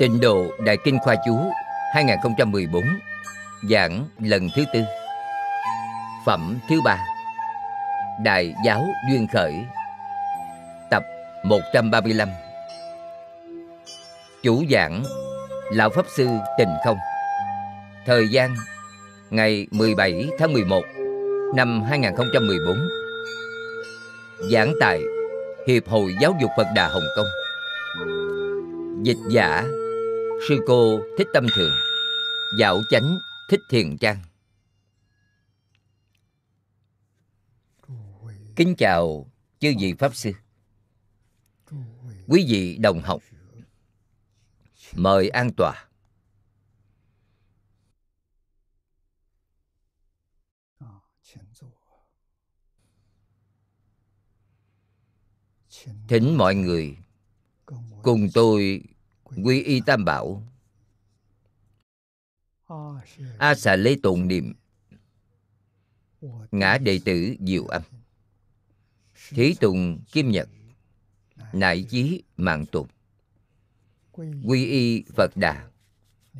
Tịnh độ Đại Kinh Khoa Chú 2014 Giảng lần thứ tư. Phẩm thứ ba. Đại Giáo Duyên Khởi. Tập 135 Chủ giảng, Lão Pháp Sư Tình Không. Thời gian, Ngày 17 tháng 11 Năm 2014 Giảng tại Hiệp hội Giáo dục Phật Đà Hồng Kông. Dịch giả Sư cô Thích Tâm Thường, Dạo chánh Thích Thiền Trang. Kính chào chư vị Pháp Sư. Quý vị đồng học, Mời an tòa. Thỉnh mọi người cùng tôi quy y tam bảo. A xà lê tồn niệm. Ngã đệ tử diệu âm. Thí tùng kim nhật. Nại chí mạng tùng. Quy y phật đà.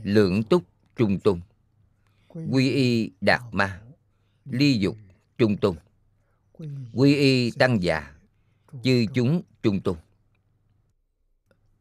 Lượng túc trung tùng, quy y đạt ma. Ly dục trung tùng, quy y tăng già. Chư chúng trung tùng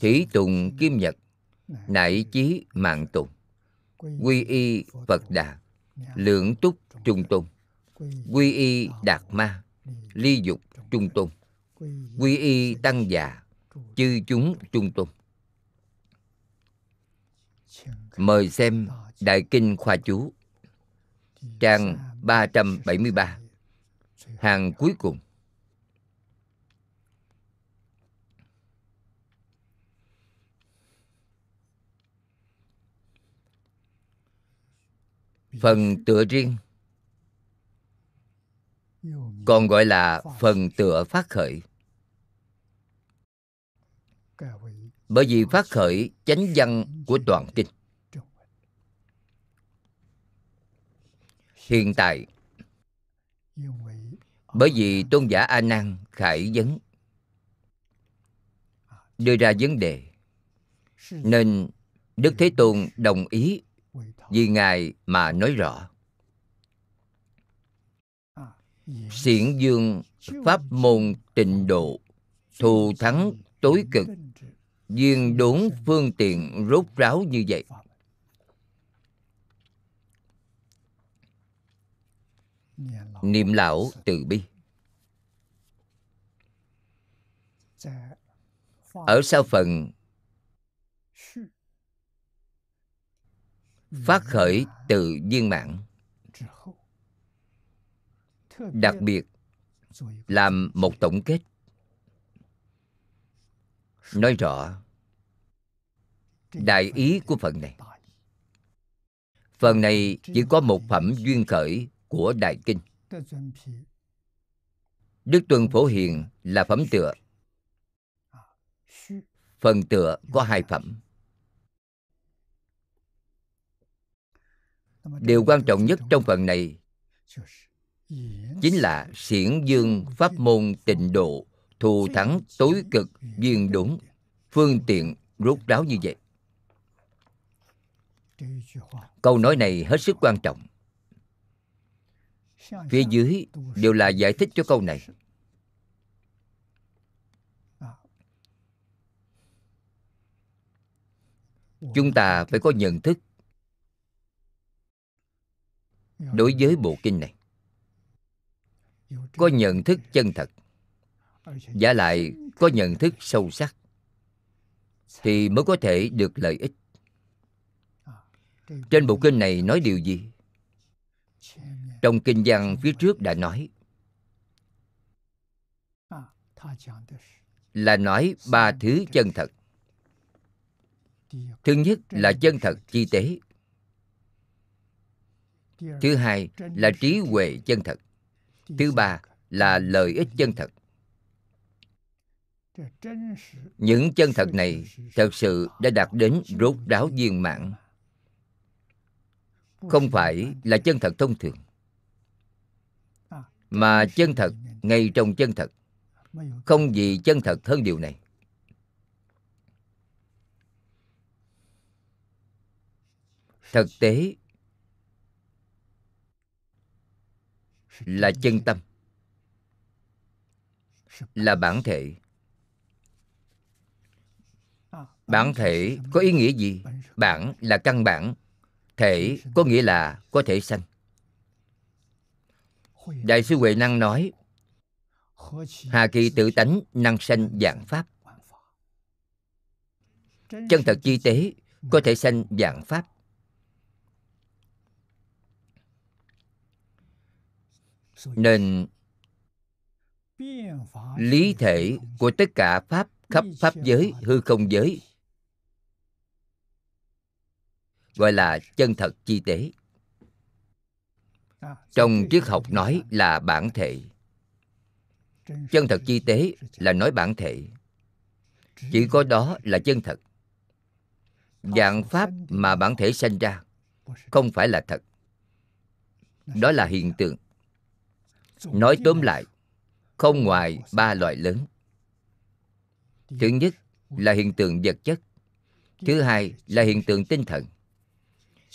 thí tùng kim nhật, nại chí mạng tùng, quy y phật đà, lượng túc trung tôn, quy y đạt ma, ly dục trung tôn, quy y tăng già, chư chúng trung tôn. Mời xem đại kinh khoa chú, trang 373 hàng cuối cùng. Phần tựa riêng. Còn gọi là phần tựa phát khởi. Bởi vì phát khởi chánh văn của toàn kinh. Hiện tại, bởi vì tôn giả a nan khải vấn, đưa ra vấn đề, nên đức thế tôn đồng ý vì ngài mà nói rõ. Xiển dương, pháp môn tịnh độ, thù thắng tối cực, duyên đốn phương tiện rốt ráo như vậy. Niệm lão từ bi. Ở sau phần phát khởi từ viên mãn. Đặc biệt làm một tổng kết. Nói rõ đại ý của phần này. Phần này chỉ có một phẩm duyên khởi của đại kinh. Đức tuân phổ hiền là phẩm tựa. Phần tựa có hai phẩm. Điều quan trọng nhất trong phần này chính là xiển dương pháp môn tịnh độ thù thắng tối cực viên đúng. Phương tiện rốt ráo như vậy. Câu nói này hết sức quan trọng. Phía dưới đều là giải thích cho câu này. Chúng ta phải có nhận thức đối với bộ kinh này, có nhận thức chân thật, giả lại có nhận thức sâu sắc, thì mới có thể được lợi ích. Trên bộ kinh này nói điều gì? Trong kinh văn phía trước đã nói, là nói ba thứ chân thật. Thứ nhất là chân thật chi tế thứ hai là trí huệ chân thật. Thứ ba là lợi ích chân thật. Những chân thật này thật sự đã đạt đến rốt ráo viên mãn. Không phải là chân thật thông thường, mà chân thật ngay trong chân thật. Không gì chân thật hơn điều này. Thực tế là chân tâm, là bản thể. Bản thể có ý nghĩa gì? Bản là căn bản, thể có nghĩa là có thể sanh. Đại sư huệ năng nói, hà kỳ tự tánh năng sanh dạng pháp. Chân thật chi tế có thể sanh dạng pháp. Nên lý thể của tất cả pháp khắp pháp giới hư không giới. gọi là chân thật chi tế. Trong triết học nói là bản thể. Chân thật chi tế là nói bản thể. Chỉ có đó là chân thật. Dạng pháp mà bản thể sanh ra không phải là thật. Đó là hiện tượng nói tóm lại, không ngoài ba loại lớn. Thứ nhất là hiện tượng vật chất, thứ hai là hiện tượng tinh thần.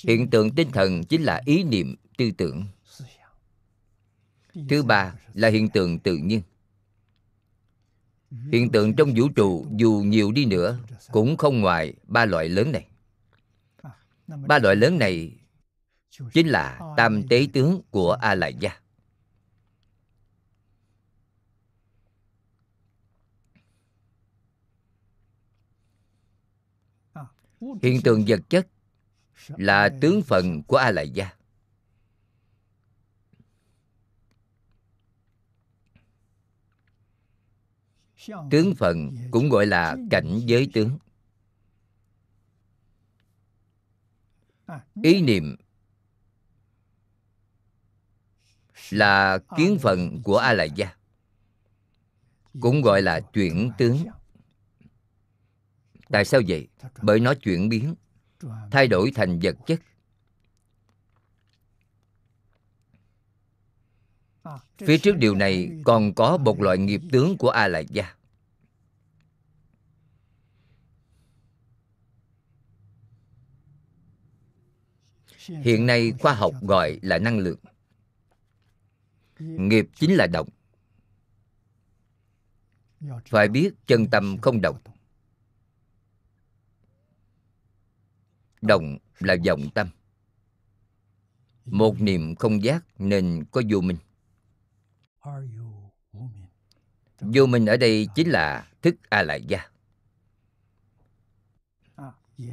Hiện tượng tinh thần chính là ý niệm tư tưởng. Thứ ba là hiện tượng tự nhiên. Hiện tượng trong vũ trụ dù nhiều đi nữa cũng không ngoài ba loại lớn này. Ba loại lớn này chính là tam tế tướng của a lại gia hiện tượng vật chất là tướng phận của a lại gia tướng phận cũng gọi là cảnh giới tướng. Ý niệm là kiến phận của a lại gia cũng gọi là chuyển tướng tại sao vậy? Bởi nó chuyển biến, thay đổi thành vật chất. Phía trước điều này còn có một loại nghiệp tướng của a La gia hiện nay khoa học gọi là năng lượng. Nghiệp chính là động. Phải biết chân tâm không động. Động là vọng tâm. Một niệm không giác nên có vô minh. Vô minh ở đây chính là thức a lại gia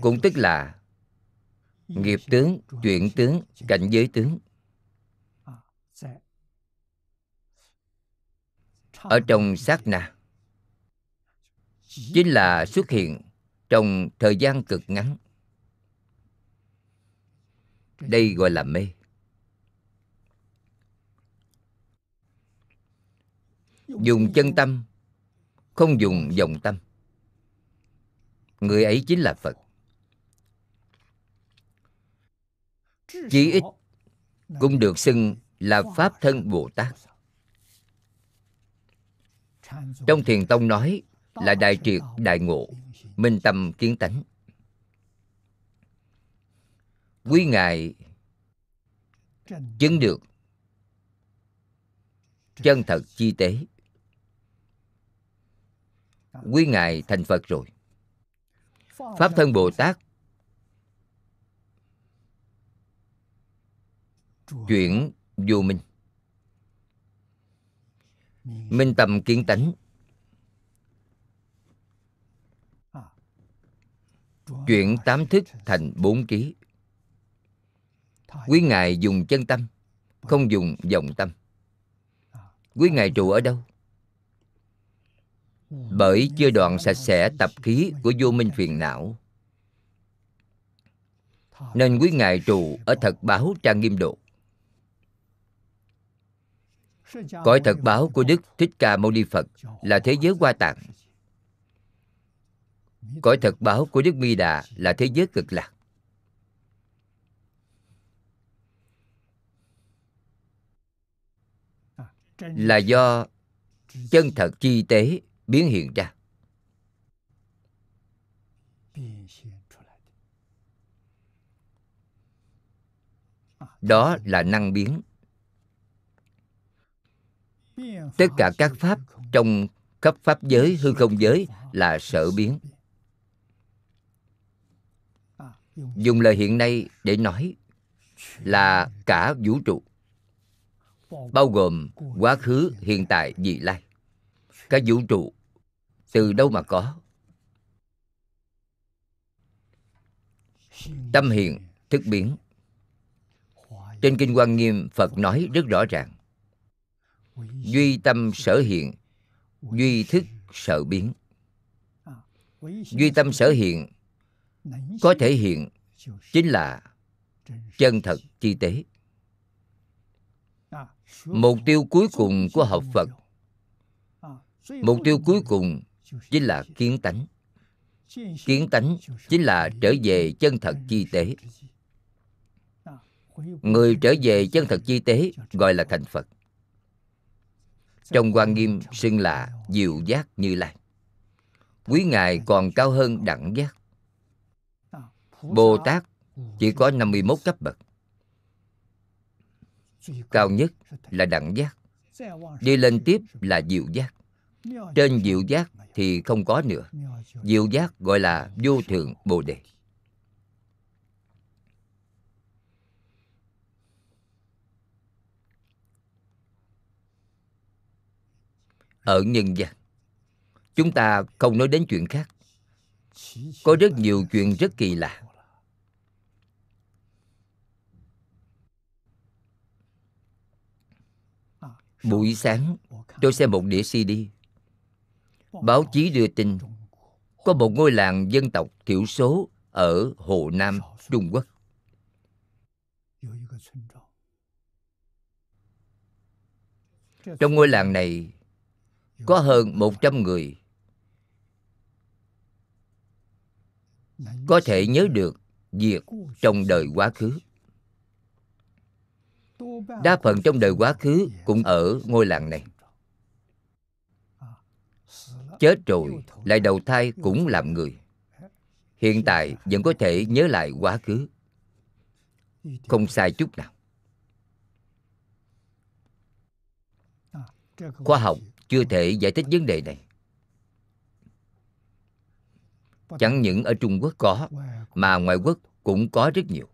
cũng tức là nghiệp tướng chuyển tướng, cảnh giới tướng. Ở trong sát na, chính là xuất hiện trong thời gian cực ngắn đây gọi là mê. Dùng chân tâm, không dùng dòng tâm. Người ấy chính là phật. Chí ít cũng được xưng là pháp thân bồ tát. Trong thiền tông nói là đại triệt đại ngộ, minh tâm kiến tánh quý ngài chứng được chân thật chi tế. Quý ngài thành phật rồi. Pháp thân bồ tát chuyển vô minh. Minh tâm kiến tánh. Chuyển tám thức thành bốn ký quý ngài dùng chân tâm không dùng vọng tâm. Quý ngài trụ ở đâu? Bởi chưa đoạn sạch sẽ tập khí của vô minh phiền não. Nên quý ngài trụ ở thật báo trang nghiêm độ. Cõi thật báo của đức thích ca mâu ni phật là thế giới hoa tạng. Cõi thật báo của đức mi đà là thế giới cực lạc là do chân thật chi tế biến hiện ra. Đó là năng biến. Tất cả các pháp trong khắp pháp giới hư không giới là sở biến. Dùng lời hiện nay để nói là cả vũ trụ bao gồm quá khứ, hiện tại, vị lai. Các vũ trụ từ đâu mà có? Tâm hiện, thức biến. Trên kinh quan nghiêm, phật nói rất rõ ràng. Duy tâm sở hiện, duy thức sở biến. Duy tâm sở hiện, có thể hiện, chính là chân thật chi tế mục tiêu cuối cùng của học phật. Mục tiêu cuối cùng chính là kiến tánh. Kiến tánh chính là trở về chân thật chi tế. Người trở về chân thật chi tế gọi là thành phật. Trong quan nghiêm xưng là diệu giác như lai. Quý ngài còn cao hơn đẳng giác. Bồ tát chỉ có 51 cấp bậc cao nhất là đẳng giác. Đi lên tiếp là diệu giác. Trên diệu giác thì không có nữa. Diệu giác gọi là vô thượng bồ đề. Ở nhân gian, chúng ta không nói đến chuyện khác. Có rất nhiều chuyện rất kỳ lạ. Buổi sáng, tôi xem một đĩa cd báo chí đưa tin, có một ngôi làng dân tộc thiểu số ở hồ nam, trung quốc. Trong ngôi làng này, có hơn 100 người. Có thể nhớ được việc trong đời quá khứ đa phần trong đời quá khứ cũng ở ngôi làng này. Chết rồi lại đầu thai cũng làm người. Hiện tại vẫn có thể nhớ lại quá khứ. Không sai chút nào. Khoa học chưa thể giải thích vấn đề này. Chẳng những ở trung quốc có mà ngoại quốc cũng có rất nhiều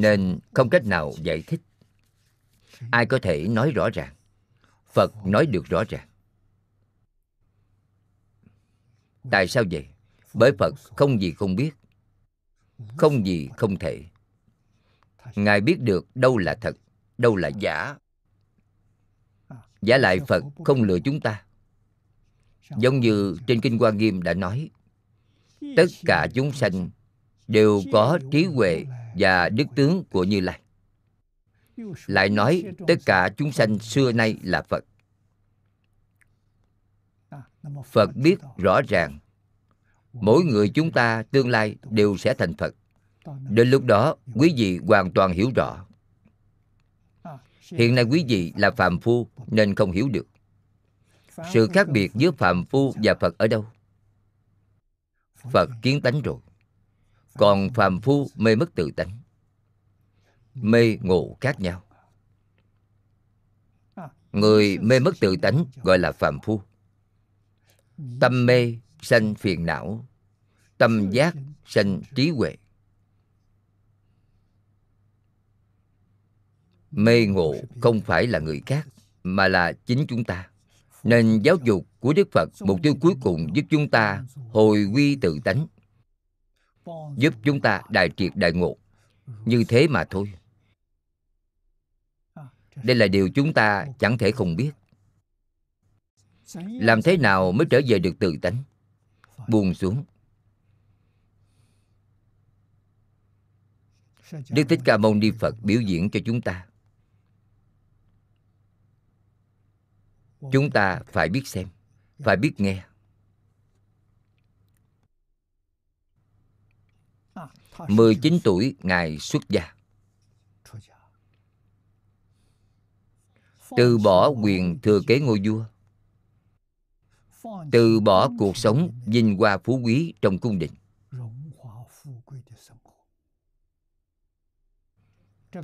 nên không cách nào giải thích. Ai có thể nói rõ ràng? Phật nói được rõ ràng. Tại sao vậy? Bởi phật không gì không biết, không gì không thể. Ngài biết được đâu là thật, đâu là giả. Giả lại phật không lừa chúng ta. Giống như trên kinh hoa nghiêm đã nói, tất cả chúng sanh đều có trí huệ và đức tướng của như lai. Lại nói, tất cả chúng sanh xưa nay là phật. Phật biết rõ ràng, mỗi người chúng ta tương lai đều sẽ thành phật. Đến lúc đó, quý vị hoàn toàn hiểu rõ. Hiện nay quý vị là phàm phu nên không hiểu được. Sự khác biệt giữa phàm phu và phật ở đâu? Phật kiến tánh rồi còn phàm phu mê mất tự tánh, mê ngộ khác nhau. Người mê mất tự tánh gọi là phàm phu. Tâm mê sanh phiền não, tâm giác sanh trí huệ. Mê ngộ không phải là người khác, mà là chính chúng ta. Nên giáo dục của đức phật, mục tiêu cuối cùng giúp chúng ta hồi quy tự tánh giúp chúng ta đại triệt đại ngộ. Như thế mà thôi. Đây là điều chúng ta chẳng thể không biết. Làm thế nào mới trở về được tự tánh? Buông xuống. Đức thích ca mâu ni phật biểu diễn cho chúng ta. Chúng ta phải biết xem, phải biết nghe. 19 tuổi Ngài xuất gia. Từ bỏ quyền thừa kế ngôi vua. Từ bỏ cuộc sống vinh hoa phú quý trong cung đình.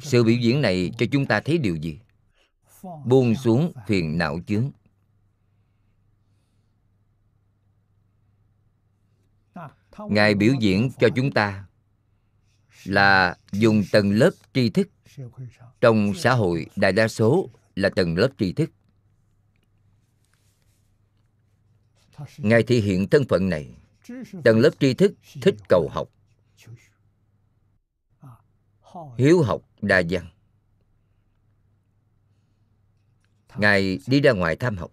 Sự biểu diễn này cho chúng ta thấy điều gì? Buông xuống phiền não chướng. Ngài biểu diễn cho chúng ta là dùng tầng lớp tri thức. Trong xã hội, đại đa số là tầng lớp tri thức. Ngài thể hiện thân phận này. Tầng lớp tri thức thích cầu học. Hiếu học đa văn. Ngài đi ra ngoài tham học.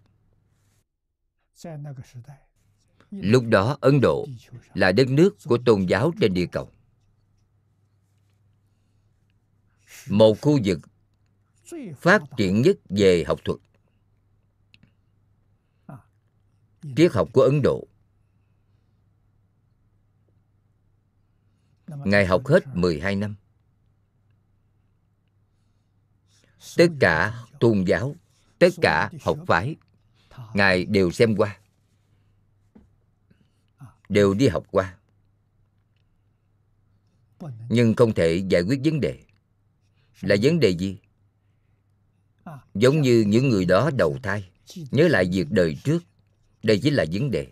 Lúc đó, ấn độ là đất nước của tôn giáo trên địa cầu. Một khu vực phát triển nhất về học thuật. Triết học của ấn độ. Ngài học hết 12 năm. Tất cả tôn giáo, tất cả học phái, ngài đều xem qua. Đều đi học qua. Nhưng không thể giải quyết vấn đề là vấn đề gì? Giống như những người đó đầu thai. Nhớ lại việc đời trước. Đây chính là vấn đề.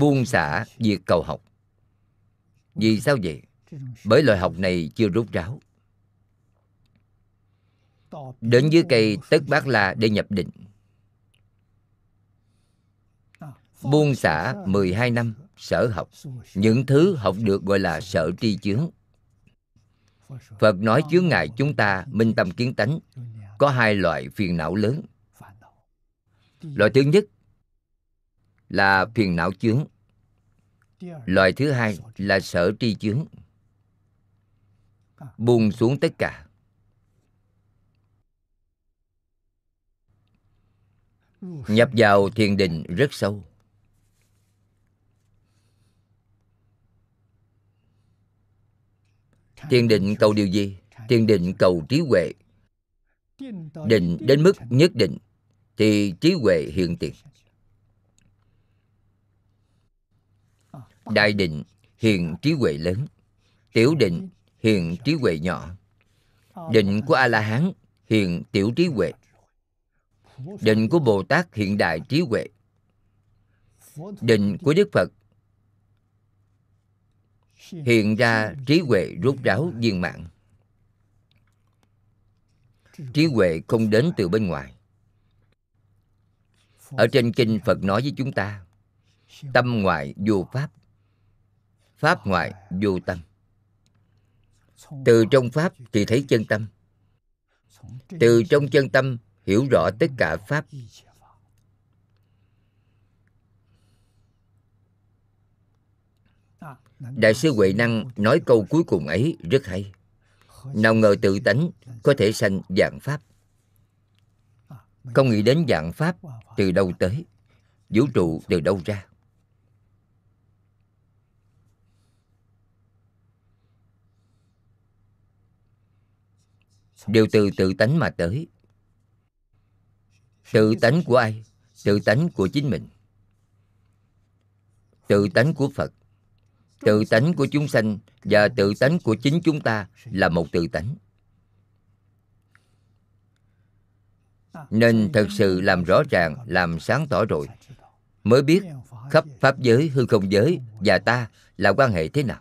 Buông xả việc cầu học. Vì sao vậy? Bởi loại học này chưa rút ráo. Đến dưới cây tất bát la để nhập định buông xả 12 năm sở học. Những thứ học được gọi là sở tri chướng. Phật nói chướng ngại chúng ta, minh tâm kiến tánh. Có hai loại phiền não lớn. Loại thứ nhất là phiền não chướng. Loại thứ hai là sở tri chướng. Buông xuống tất cả. Nhập vào thiền định rất sâu. Thiền định cầu điều gì? Thiền định cầu trí huệ. Định đến mức nhất định, thì trí huệ hiện tiền. Đại định hiện trí huệ lớn, tiểu định hiện trí huệ nhỏ. Định của a la hán hiện tiểu trí huệ. Định của bồ tát hiện đại trí huệ. Định của đức phật hiện ra trí huệ rốt ráo viên mãn. Trí huệ không đến từ bên ngoài. Ở trên kinh phật nói với chúng ta, tâm ngoại vô pháp pháp ngoại vô tâm. Từ trong pháp thì thấy chân tâm. Từ trong chân tâm hiểu rõ tất cả pháp đại sư huệ năng nói câu cuối cùng ấy rất hay. Nào ngờ tự tánh có thể sanh dạng pháp. Không nghĩ đến dạng pháp từ đâu tới, vũ trụ từ đâu ra. Đều từ tự tánh mà tới. Tự tánh của ai? Tự tánh của chính mình. Tự tánh của phật tự tánh của chúng sanh và tự tánh của chính chúng ta là một tự tánh. Nên thật sự làm rõ ràng, làm sáng tỏ rồi, mới biết khắp pháp giới, hư không giới và ta là quan hệ thế nào,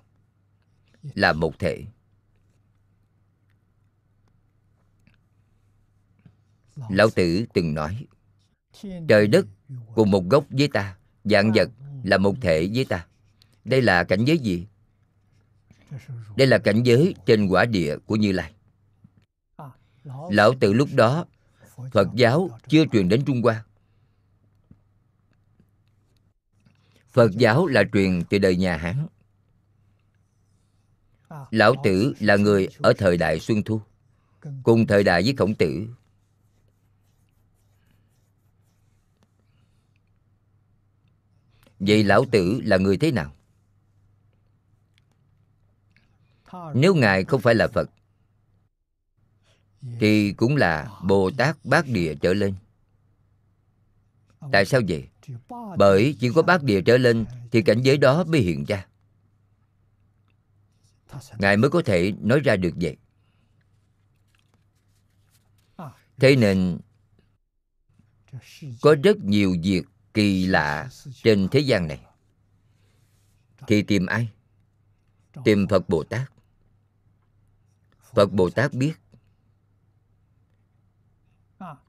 là một thể. Lão tử từng nói, trời đất cùng một gốc với ta dạng vật là một thể với ta đây là cảnh giới gì? Đây là cảnh giới trên quả địa của như lai. Lão tử lúc đó, phật giáo chưa truyền đến trung hoa. Phật giáo là truyền từ đời nhà hán. Lão tử là người ở thời đại xuân thu, cùng thời đại với khổng tử. Vậy lão tử là người thế nào? Nếu ngài không phải là phật, thì cũng là bồ tát bát địa trở lên. Tại sao vậy? Bởi chỉ có bát địa trở lên thì cảnh giới đó mới hiện ra. Ngài mới có thể nói ra được vậy. Thế nên, có rất nhiều việc kỳ lạ trên thế gian này. Thì tìm ai? Tìm phật bồ tát phật bồ tát biết.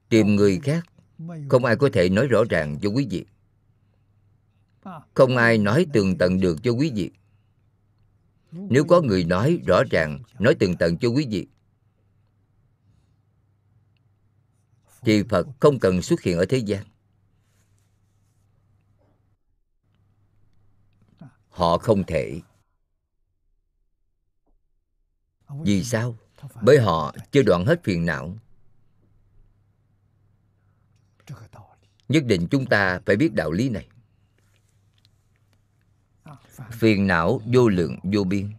Tìm người khác, không ai có thể nói rõ ràng cho quý vị. Không ai nói tường tận được cho quý vị. Nếu có người nói rõ ràng, nói tường tận cho quý vị, thì phật không cần xuất hiện ở thế gian. Họ không thể vì sao? bởi họ chưa đoạn hết phiền não. Nhất định chúng ta phải biết đạo lý này. Phiền não vô lượng vô biên.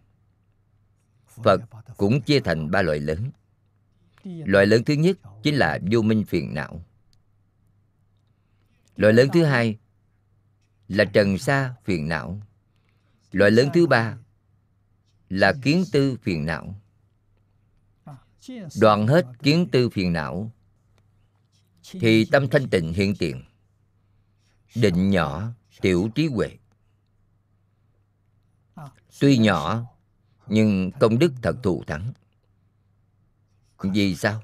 Phật cũng chia thành ba loại lớn. Loại lớn thứ nhất chính là vô minh phiền não. Loại lớn thứ hai là trần sa phiền não. Loại lớn thứ ba là kiến tư phiền não. Đoạn hết kiến tư phiền não thì tâm thanh tịnh hiện tiền định nhỏ tiểu trí huệ. Tuy nhỏ nhưng công đức thật thù thắng. Vì sao?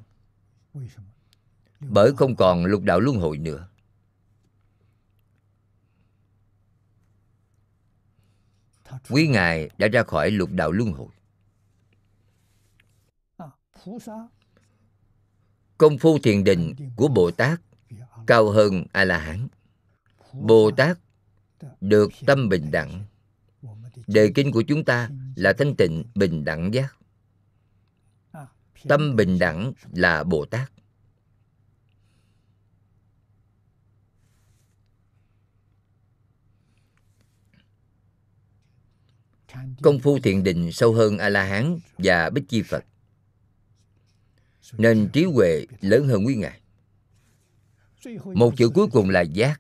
Bởi không còn lục đạo luân hồi nữa quý ngài đã ra khỏi lục đạo luân hồi. Công phu thiền định của bồ tát cao hơn a la hán bồ tát được tâm bình đẳng. Đề kinh của chúng ta là thanh tịnh bình đẳng giác. Tâm bình đẳng là bồ tát. Công phu thiền định sâu hơn a la hán và bích chi phật. Nên trí huệ lớn hơn quý ngài. Một chữ cuối cùng là giác.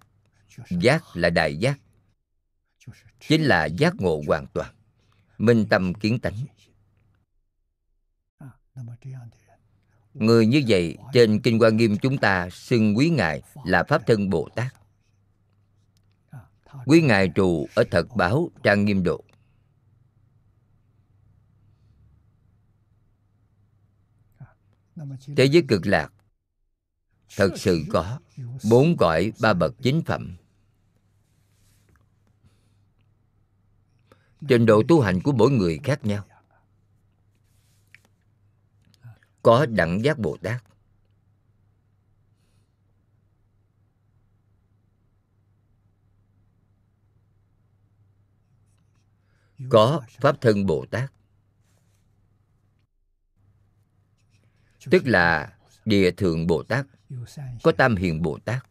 Giác là đại giác. Chính là giác ngộ hoàn toàn. Minh tâm kiến tánh. Người như vậy, trên kinh quan nghiêm chúng ta xưng quý ngài là pháp thân bồ tát. Quý ngài trụ ở thật báo, trang nghiêm độ. Thế giới cực lạc. Thật sự có bốn cõi ba bậc chính phẩm. Trình độ tu hành của mỗi người khác nhau. Có đẳng giác bồ tát. Có pháp thân bồ tát tức là địa thượng bồ tát, có tam hiền bồ tát.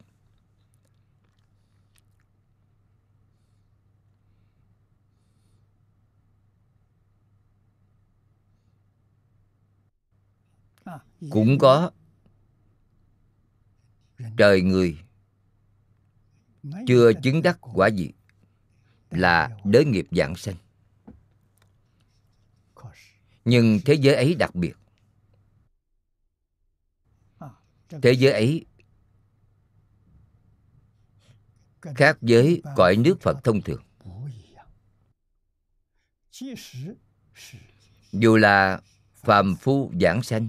Cũng có trời người chưa chứng đắc quả gì là đới nghiệp dạng sanh. Nhưng thế giới ấy đặc biệt thế giới ấy khác với cõi nước phật thông thường. Dù là phàm phu giảng sanh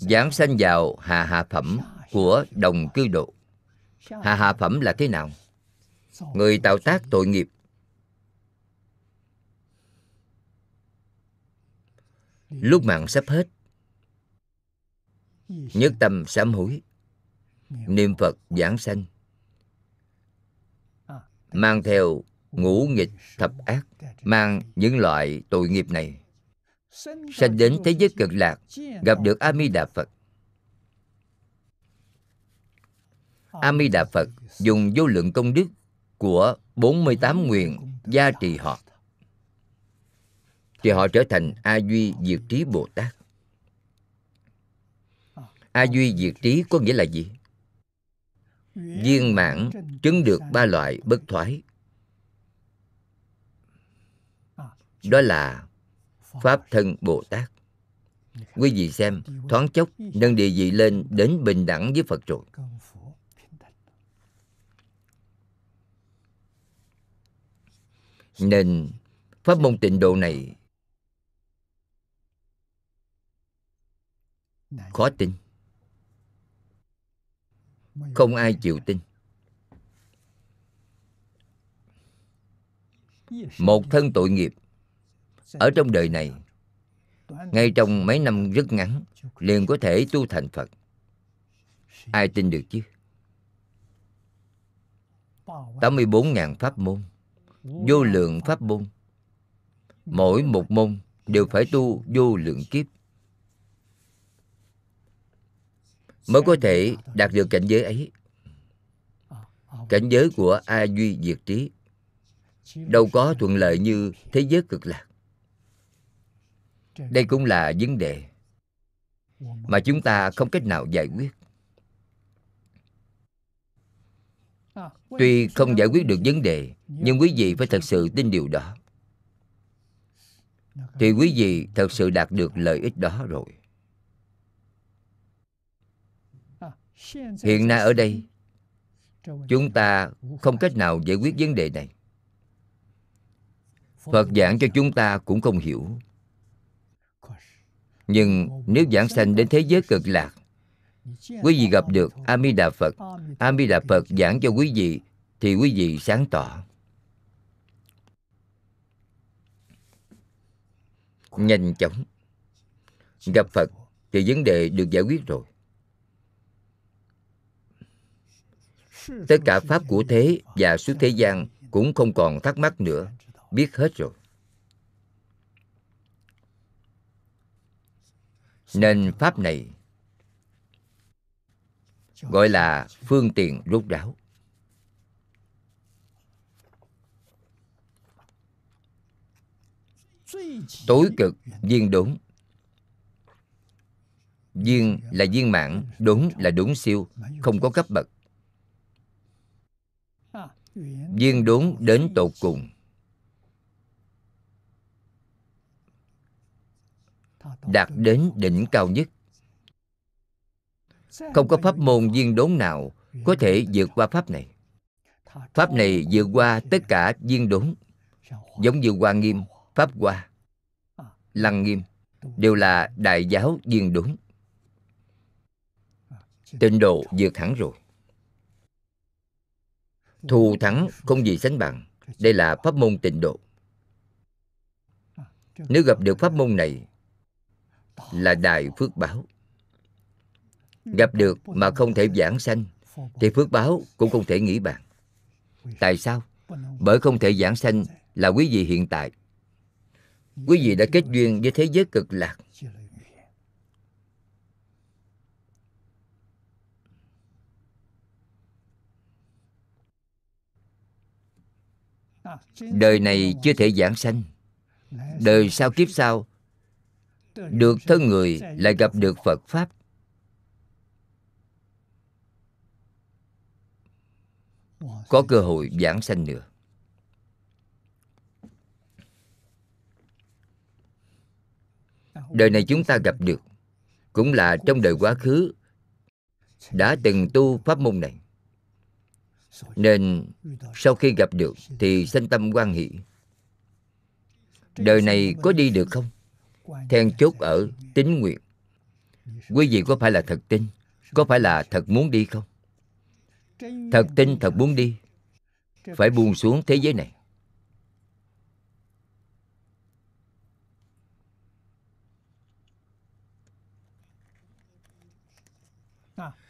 giảng sanh vào hạ hạ phẩm của đồng cư độ. Hạ hạ phẩm là thế nào? Người tạo tác tội nghiệp. Lúc mạng sắp hết nhất tâm sám hối. Niệm phật giảng sanh. Mang theo ngũ nghịch thập ác, mang những loại tội nghiệp này. Sanh đến thế giới cực lạc, gặp được a di đà phật. A di đà phật dùng vô lượng công đức của 48 nguyện gia trì họ. Thì họ trở thành a duy diệt trí bồ tát a duy diệt trí có nghĩa là gì? Viên mãn chứng được ba loại bất thoái. Đó là pháp thân bồ tát. Quý vị xem, thoáng chốc nâng địa vị lên đến bình đẳng với phật rồi. Nên, pháp môn tịnh độ này khó tin không ai chịu tin. Một thân tội nghiệp ở trong đời này, ngay trong mấy năm rất ngắn, liền có thể tu thành phật. Ai tin được chứ? 84.000 pháp môn, Vô lượng pháp môn. Mỗi một môn đều phải tu vô lượng kiếp. Mới có thể đạt được cảnh giới ấy. Cảnh giới của A Duy Diệt Trí. Đâu có thuận lợi như thế giới cực lạc. Đây cũng là vấn đề Mà chúng ta không cách nào giải quyết. Tuy không giải quyết được vấn đề, nhưng quý vị phải thật sự tin điều đó. Thì quý vị thật sự đạt được lợi ích đó rồi. Hiện nay ở đây, chúng ta không cách nào giải quyết vấn đề này. Phật giảng cho chúng ta cũng không hiểu. Nhưng nếu giảng sanh đến thế giới cực lạc, quý vị gặp được a di đà phật. A di đà phật giảng cho quý vị, thì quý vị sáng tỏ. Nhanh chóng. Gặp phật thì vấn đề được giải quyết rồi. Tất cả pháp của thế và suốt thế gian cũng không còn thắc mắc nữa. Biết hết rồi. Nên pháp này gọi là phương tiện rút ráo. Tối cực viên đốn. Viên là viên mãn, đốn là đốn siêu, không có cấp bậc viên đốn đến tột cùng. Đạt đến đỉnh cao nhất. Không có pháp môn viên đốn nào có thể vượt qua pháp này. Pháp này vượt qua tất cả viên đốn. Giống như hoa nghiêm, pháp hoa, lăng nghiêm đều là đại giáo viên đốn. Tịnh độ vượt hẳn rồi thù thắng không gì sánh bằng. Đây là pháp môn tịnh độ. Nếu gặp được pháp môn này, là đại phước báo. Gặp được mà không thể giảng sanh, thì phước báo cũng không thể nghĩ bàn. Tại sao? Bởi không thể giảng sanh là quý vị hiện tại. Quý vị đã kết duyên với thế giới cực lạc. Đời này chưa thể giảng sanh. Đời sau kiếp sau, được thân người lại gặp được phật pháp. Có cơ hội giảng sanh nữa. Đời này chúng ta gặp được, cũng là trong đời quá khứ, đã từng tu pháp môn này nên sau khi gặp được thì sanh tâm quan hỷ. Đời này có đi được không? Then chốt ở tính nguyện. Quý vị có phải là thật tin? Có phải là thật muốn đi không? Thật tin, thật muốn đi. Phải buông xuống thế giới này.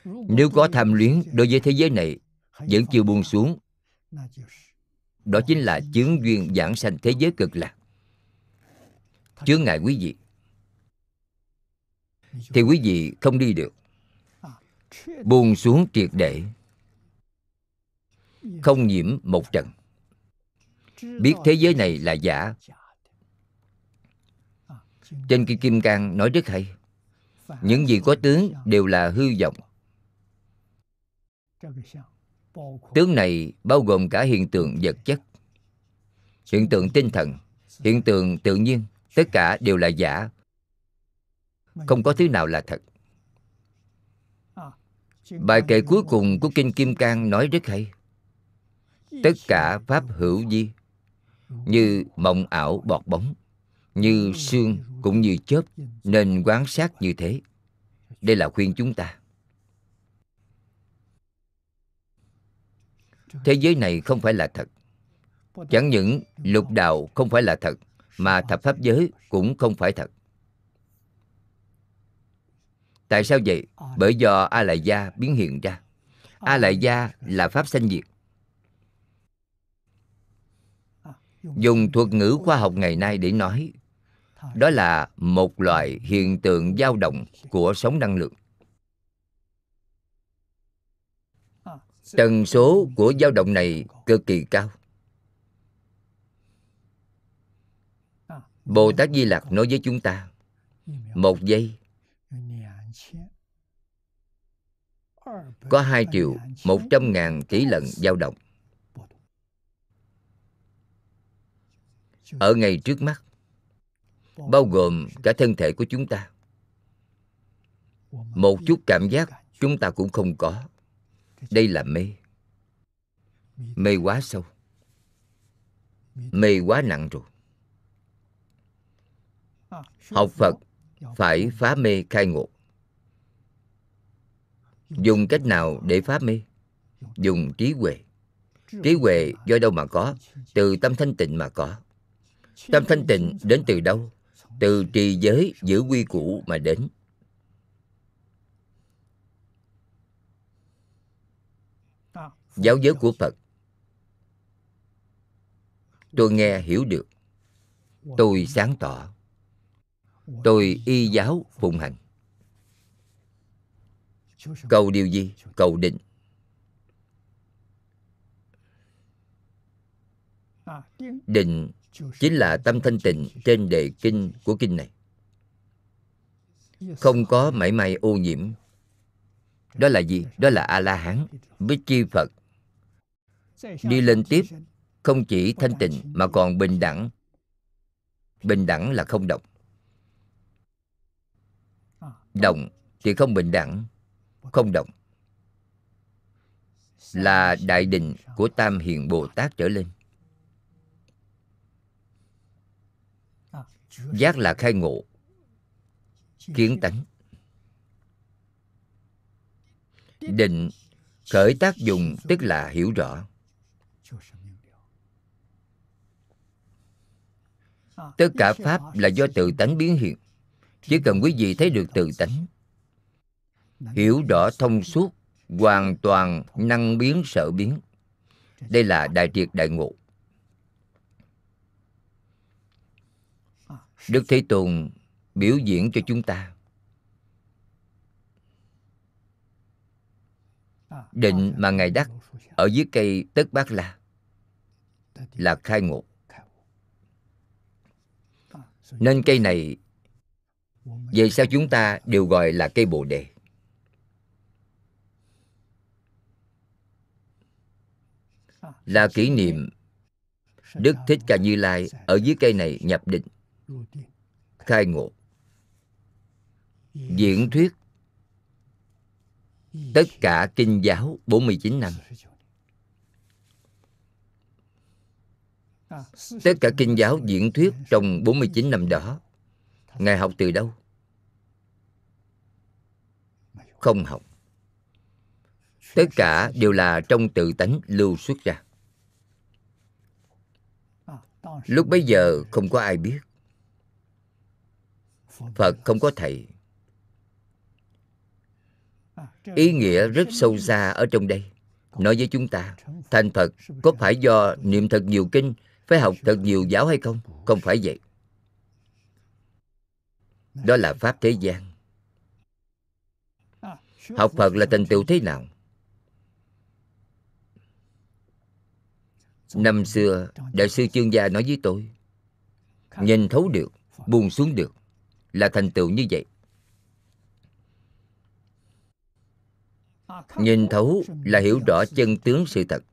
Nếu có tham luyến đối với thế giới này vẫn chưa buông xuống. đó chính là chướng duyên giảng sanh thế giới cực lạc. Chướng ngại quý vị. Thì quý vị không đi được. Buông xuống triệt để. Không nhiễm một trận biết thế giới này là giả. trên kinh kim cang nói rất hay. Những gì có tướng đều là hư vọng tướng này bao gồm cả hiện tượng vật chất, hiện tượng tinh thần, hiện tượng tự nhiên. Tất cả đều là giả. Không có thứ nào là thật. Bài kệ cuối cùng của kinh kim cang nói rất hay. Tất cả pháp hữu di như mộng ảo bọt bóng, như sương cũng như chớp, nên quán sát như thế. Đây là khuyên chúng ta. Thế giới này không phải là thật. Chẳng những lục đạo không phải là thật, mà thập pháp giới cũng không phải thật. Tại sao vậy? Bởi do a lại gia biến hiện ra. A lại gia là pháp sanh diệt. Dùng thuật ngữ khoa học ngày nay để nói, đó là một loại hiện tượng dao động của sóng năng lượng. Tần số của dao động này cực kỳ cao. Bồ tát di lặc nói với chúng ta, một giây, có hai triệu một trăm ngàn tỷ lần dao động. Ở ngay trước mắt, bao gồm cả thân thể của chúng ta, một chút cảm giác chúng ta cũng không có đây là mê. Mê quá sâu. Mê quá nặng rồi. Học phật phải phá mê khai ngộ. Dùng cách nào để phá mê? Dùng trí huệ. Trí huệ do đâu mà có? Từ tâm thanh tịnh mà có. Tâm thanh tịnh đến từ đâu? Từ trì giới giữ quy củ mà đến. Giáo giới của phật. Tôi nghe hiểu được. Tôi sáng tỏ. Tôi y giáo phụng hành. Cầu điều gì? Cầu định. Định chính là tâm thanh tịnh trên đề kinh của kinh này. Không có mảy may ô nhiễm. Đó là gì? Đó là a la hán bích chi phật đi lên tiếp không chỉ thanh tịnh mà còn bình đẳng. Bình đẳng là không động. Động thì không bình đẳng không động. Là đại định của tam hiền bồ tát trở lên. Giác là khai ngộ kiến tánh. Định khởi tác dụng tức là hiểu rõ tất cả pháp là do tự tánh biến hiện. Chỉ cần quý vị thấy được tự tánh hiểu rõ thông suốt hoàn toàn năng biến sở biến. Đây là đại triệt đại ngộ. Đức thế tôn biểu diễn cho chúng ta. Định mà ngài đắc ở dưới cây tất bát la là khai ngộ. Nên cây này, về sao chúng ta đều gọi là cây bồ đề. Là kỷ niệm đức thích ca như lai ở dưới cây này nhập định, khai ngộ. Diễn thuyết tất cả kinh giáo 49 năm. Tất cả kinh giáo diễn thuyết trong 49 năm đó, ngài học từ đâu? Không học. Tất cả đều là trong tự tánh lưu xuất ra. Lúc bấy giờ không có ai biết. Phật không có thầy. Ý nghĩa rất sâu xa ở trong đây. Nói với chúng ta thành phật có phải do niệm thật nhiều kinh phải học thật nhiều giáo hay không? Không phải vậy. Đó là pháp thế gian. Học phật là thành tựu thế nào? Năm xưa, đại sư chương gia nói với tôi, nhìn thấu được, buông xuống được, là thành tựu như vậy. Nhìn thấu là hiểu rõ chân tướng sự thật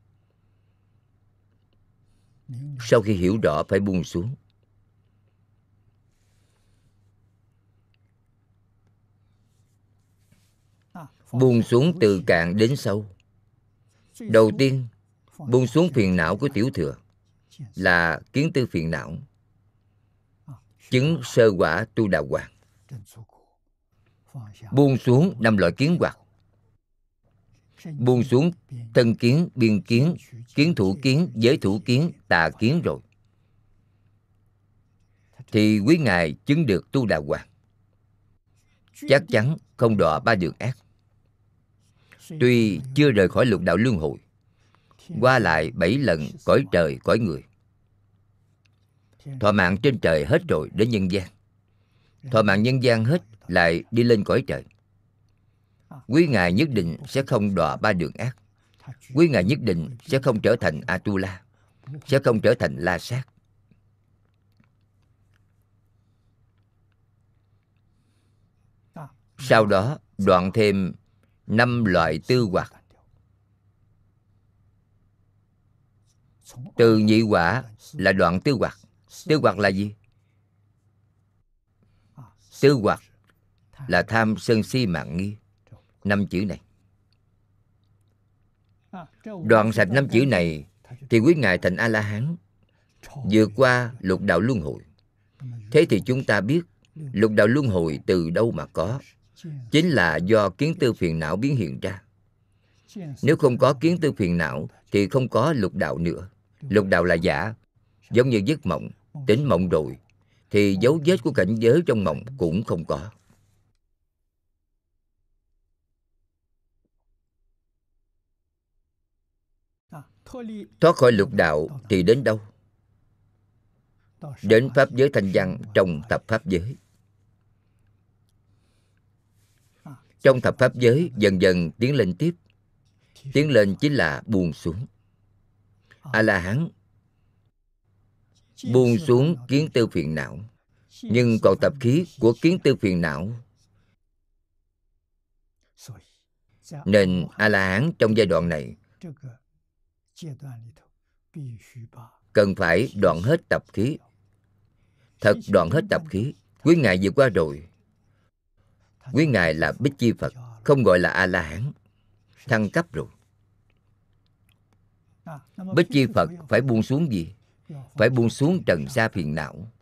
sau khi hiểu rõ, phải buông xuống. Buông xuống từ cạn đến sâu. Đầu tiên, buông xuống phiền não của tiểu thừa, là kiến tư phiền não. Chứng sơ quả tu đà hoàng. Buông xuống năm loại kiến hoặc buông xuống thân kiến, biên kiến kiến thủ kiến, giới thủ kiến, tà kiến rồi. Thì quý ngài chứng được tu đà hoàng. Chắc chắn không đọa ba đường ác. Tuy chưa rời khỏi lục đạo luân hồi, qua lại bảy lần cõi trời, cõi người. Thọ mạng trên trời hết rồi đến nhân gian. Thọ mạng nhân gian hết lại đi lên cõi trời quý ngài nhất định sẽ không đọa ba đường ác. Quý ngài nhất định sẽ không trở thành atula, sẽ không trở thành la sát. Sau đó, đoạn thêm năm loại tư hoặc. Từ nhị quả là đoạn tư hoặc. Tư hoặc là gì? Tư hoặc là tham sân si mạng nghi năm chữ này. Đoạn sạch năm chữ này thì quý ngài thành a la hán vượt qua lục đạo luân hồi. Thế thì chúng ta biết lục đạo luân hồi từ đâu mà có? Chính là do kiến tư phiền não biến hiện ra. Nếu không có kiến tư phiền não thì không có lục đạo nữa. Lục đạo là giả giống như giấc mộng. Tỉnh mộng rồi thì dấu vết của cảnh giới trong mộng cũng không có thoát khỏi lục đạo thì đến đâu? Đến pháp giới thanh văn trong tập pháp giới. Trong thập pháp giới, dần dần tiến lên tiếp. Tiến lên chính là buông xuống. A la hán buông xuống kiến tư phiền não. Nhưng còn tập khí của kiến tư phiền não. Nên a la hán trong giai đoạn này cần phải đoạn hết tập khí thật đoạn hết tập khí quý ngài vượt qua rồi. Quý ngài là bích chi phật không gọi là a la hán thăng cấp rồi. Bích chi phật phải buông xuống gì? Phải buông xuống trần sa phiền não.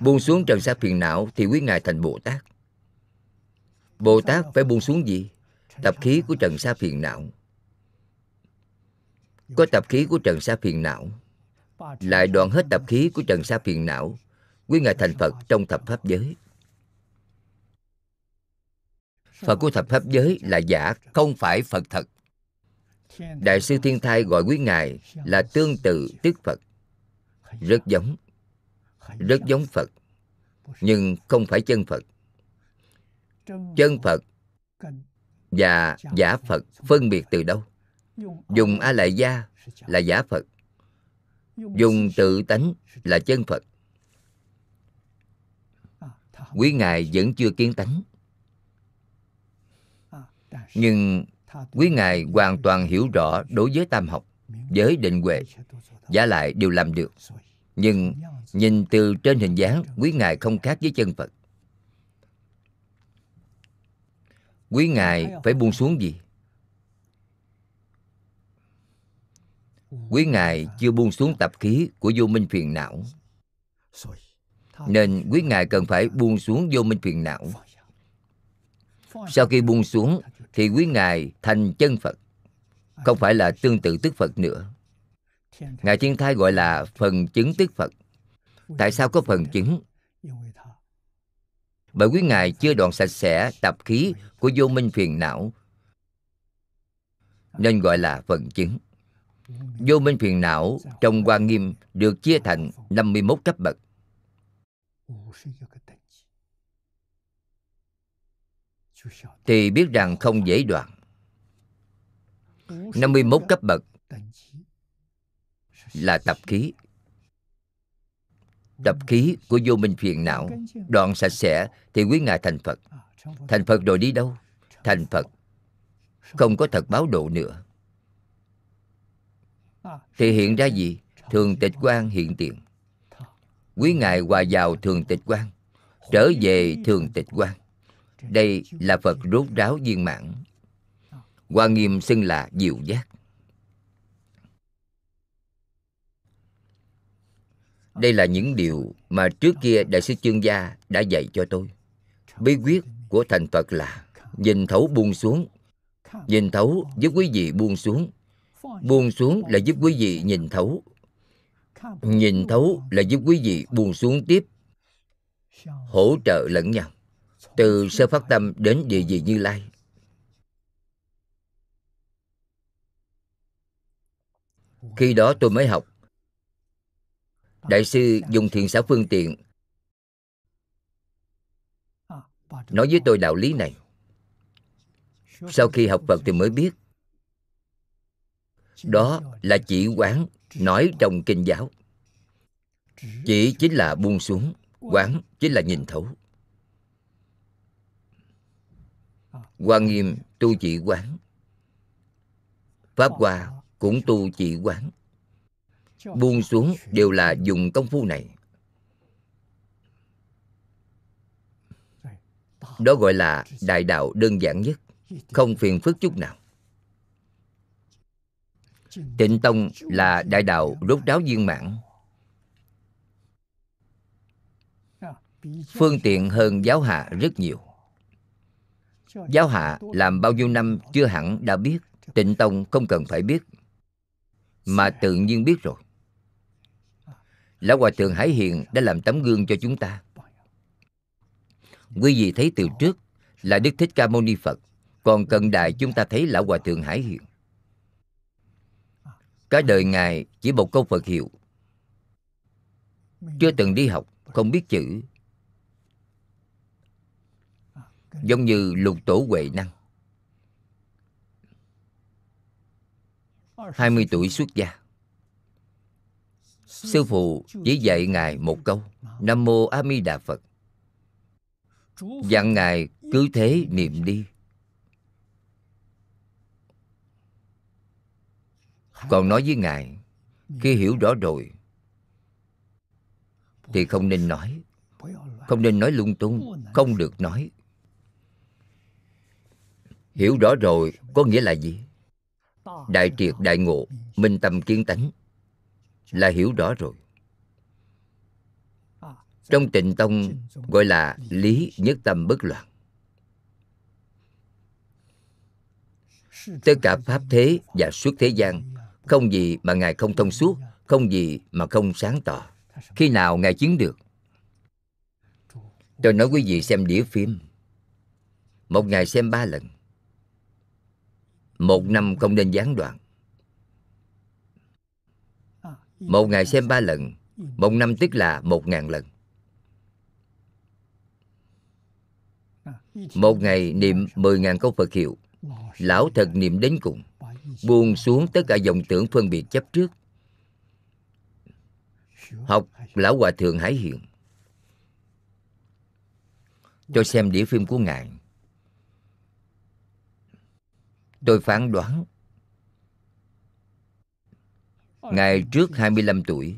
Buông xuống trần sa phiền não thì quý ngài thành bồ tát bồ tát phải buông xuống gì? Tập khí của trần sa phiền não. Có tập khí của trần sa phiền não, lại đoạn hết tập khí của trần sa phiền não quý ngài thành phật trong thập pháp giới. Phật của thập pháp giới là giả, không phải phật thật. Đại sư thiên thai gọi quý ngài là tương tự tức phật. Rất giống rất giống phật, nhưng không phải chân phật chân phật và giả phật phân biệt từ đâu? Dùng a lại gia là giả phật. Dùng tự tánh là chân phật. Quý ngài vẫn chưa kiến tánh. Nhưng quý ngài hoàn toàn hiểu rõ đối với tam học với định huệ giả lại đều làm được. Nhưng nhìn từ trên hình dáng quý ngài không khác với chân phật quý ngài phải buông xuống gì? Quý ngài chưa buông xuống tập khí của vô minh phiền não. Nên quý ngài cần phải buông xuống vô minh phiền não. Sau khi buông xuống thì quý ngài thành chân phật không phải là tương tự tức phật nữa. Ngài thiên thai gọi là phần chứng tức phật. Tại sao có phần chứng bởi quý ngài chưa đoạn sạch sẽ tập khí của vô minh phiền não. Nên gọi là phần chứng. Vô minh phiền não trong quan nghiêm được chia thành 51 cấp bậc. Thì biết rằng không dễ đoạn. 51 cấp bậc là tập khí tập khí của vô minh phiền não đoạn sạch sẽ thì quý ngài thành phật. Thành phật rồi đi đâu? Thành phật. Không có thật báo độ nữa. Thì hiện ra gì? Thường tịch quan hiện tiền. Quý ngài hòa vào thường tịch quan trở về thường tịch quan đây là phật rốt ráo viên mãn. Hoa nghiêm xưng là diệu giác. Đây là những điều mà trước kia đại sư chương gia đã dạy cho tôi. Bí quyết của thành phật là nhìn thấu buông xuống. Nhìn thấu giúp quý vị buông xuống. Buông xuống là giúp quý vị nhìn thấu. Nhìn thấu là giúp quý vị buông xuống tiếp. Hỗ trợ lẫn nhau. Từ sơ phát tâm đến địa vị như lai. Khi đó tôi mới học đại sư dùng thiện xảo phương tiện. Nói với tôi đạo lý này. Sau khi học phật thì mới biết. Đó là chỉ quán nói trong kinh giáo. Chỉ chính là buông xuống, quán chính là nhìn thấu. Quan nghiêm tu chỉ quán. Pháp hoa cũng tu chỉ quán buông xuống đều là dùng công phu này. Đó gọi là đại đạo đơn giản nhất, không phiền phức chút nào. Tịnh tông là đại đạo rốt ráo viên mãn. Phương tiện hơn giáo hạ rất nhiều. Giáo hạ làm bao nhiêu năm chưa hẳn đã biết, tịnh tông không cần phải biết, mà tự nhiên biết rồi lão hòa thượng hải hiền đã làm tấm gương cho chúng ta. Quý vị thấy từ trước là đức thích ca mâu ni phật, còn cận đại chúng ta thấy lão hòa thượng hải hiền. Cả đời ngài chỉ một câu phật hiệu. Chưa từng đi học, không biết chữ. Giống như lục tổ huệ năng. 20 tuổi xuất gia. Sư phụ chỉ dạy Ngài một câu, Nam Mô A Di Đà Phật. Dặn Ngài cứ thế niệm đi. Còn nói với Ngài, Khi hiểu rõ rồi, Thì không nên nói. Không nên nói lung tung, Không được nói. Hiểu rõ rồi có nghĩa là gì? Đại triệt đại ngộ, Minh tâm kiến tánh. Là hiểu rõ rồi. Trong tịnh tông gọi là lý nhất tâm bất loạn. Tất cả pháp thế và suốt thế gian, Không gì mà Ngài không thông suốt, Không gì mà không sáng tỏ. Khi nào Ngài chứng được? Tôi nói quý vị xem đĩa phim Một ngày xem ba lần. Một năm không nên gián đoạn. Một ngày xem ba lần. Một năm tức là một ngàn lần. Một ngày niệm mười ngàn câu Phật hiệu. Lão thật niệm đến cùng. Buông xuống tất cả dòng tưởng phân biệt chấp trước. Học Lão Hòa Thượng Hải Hiện Cho xem đĩa phim của Ngài. Tôi phán đoán Ngài trước 25 tuổi.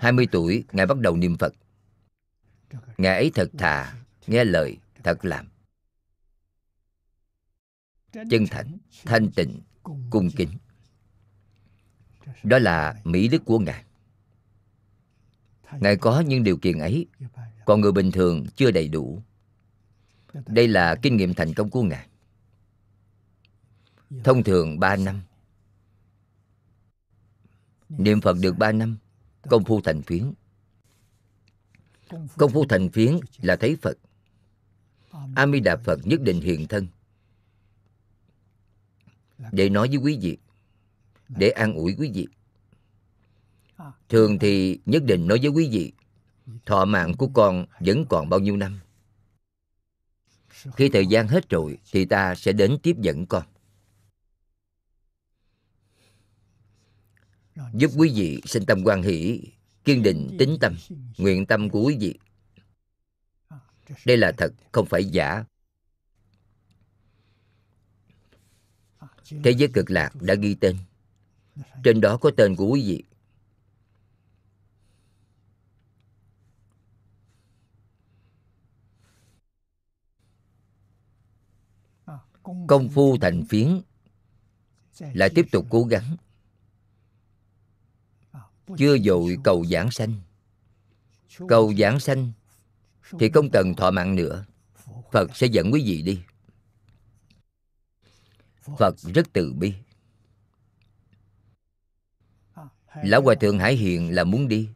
20 tuổi, Ngài bắt đầu niệm Phật. Ngài ấy thật thà, Nghe lời, thật làm. Chân thành, Thanh tịnh, Cung kính. Đó là mỹ đức của Ngài. Ngài có những điều kiện ấy, Còn người bình thường chưa đầy đủ. Đây là kinh nghiệm thành công của Ngài. Thông thường 3 năm Niệm Phật được 3 năm, Công phu thành phiến. Công phu thành phiến là thấy phật. A di đà phật nhất định hiện thân. Để nói với quý vị, để an ủi quý vị. Thường thì nhất định nói với quý vị, thọ mạng của con vẫn còn bao nhiêu năm. Khi thời gian hết rồi thì ta sẽ đến tiếp dẫn con. Giúp quý vị sinh tâm quan hỷ, kiên định tính tâm, nguyện tâm của quý vị. Đây là thật, không phải giả. Thế giới cực lạc đã ghi tên. Trên đó có tên của quý vị. Công phu thành phiến. Lại tiếp tục cố gắng chưa dội cầu giảng sanh. Cầu giảng sanh thì không cần thọ mạng nữa. Phật sẽ dẫn quý vị đi. Phật rất từ bi. Lão hòa thượng hải hiền là muốn đi.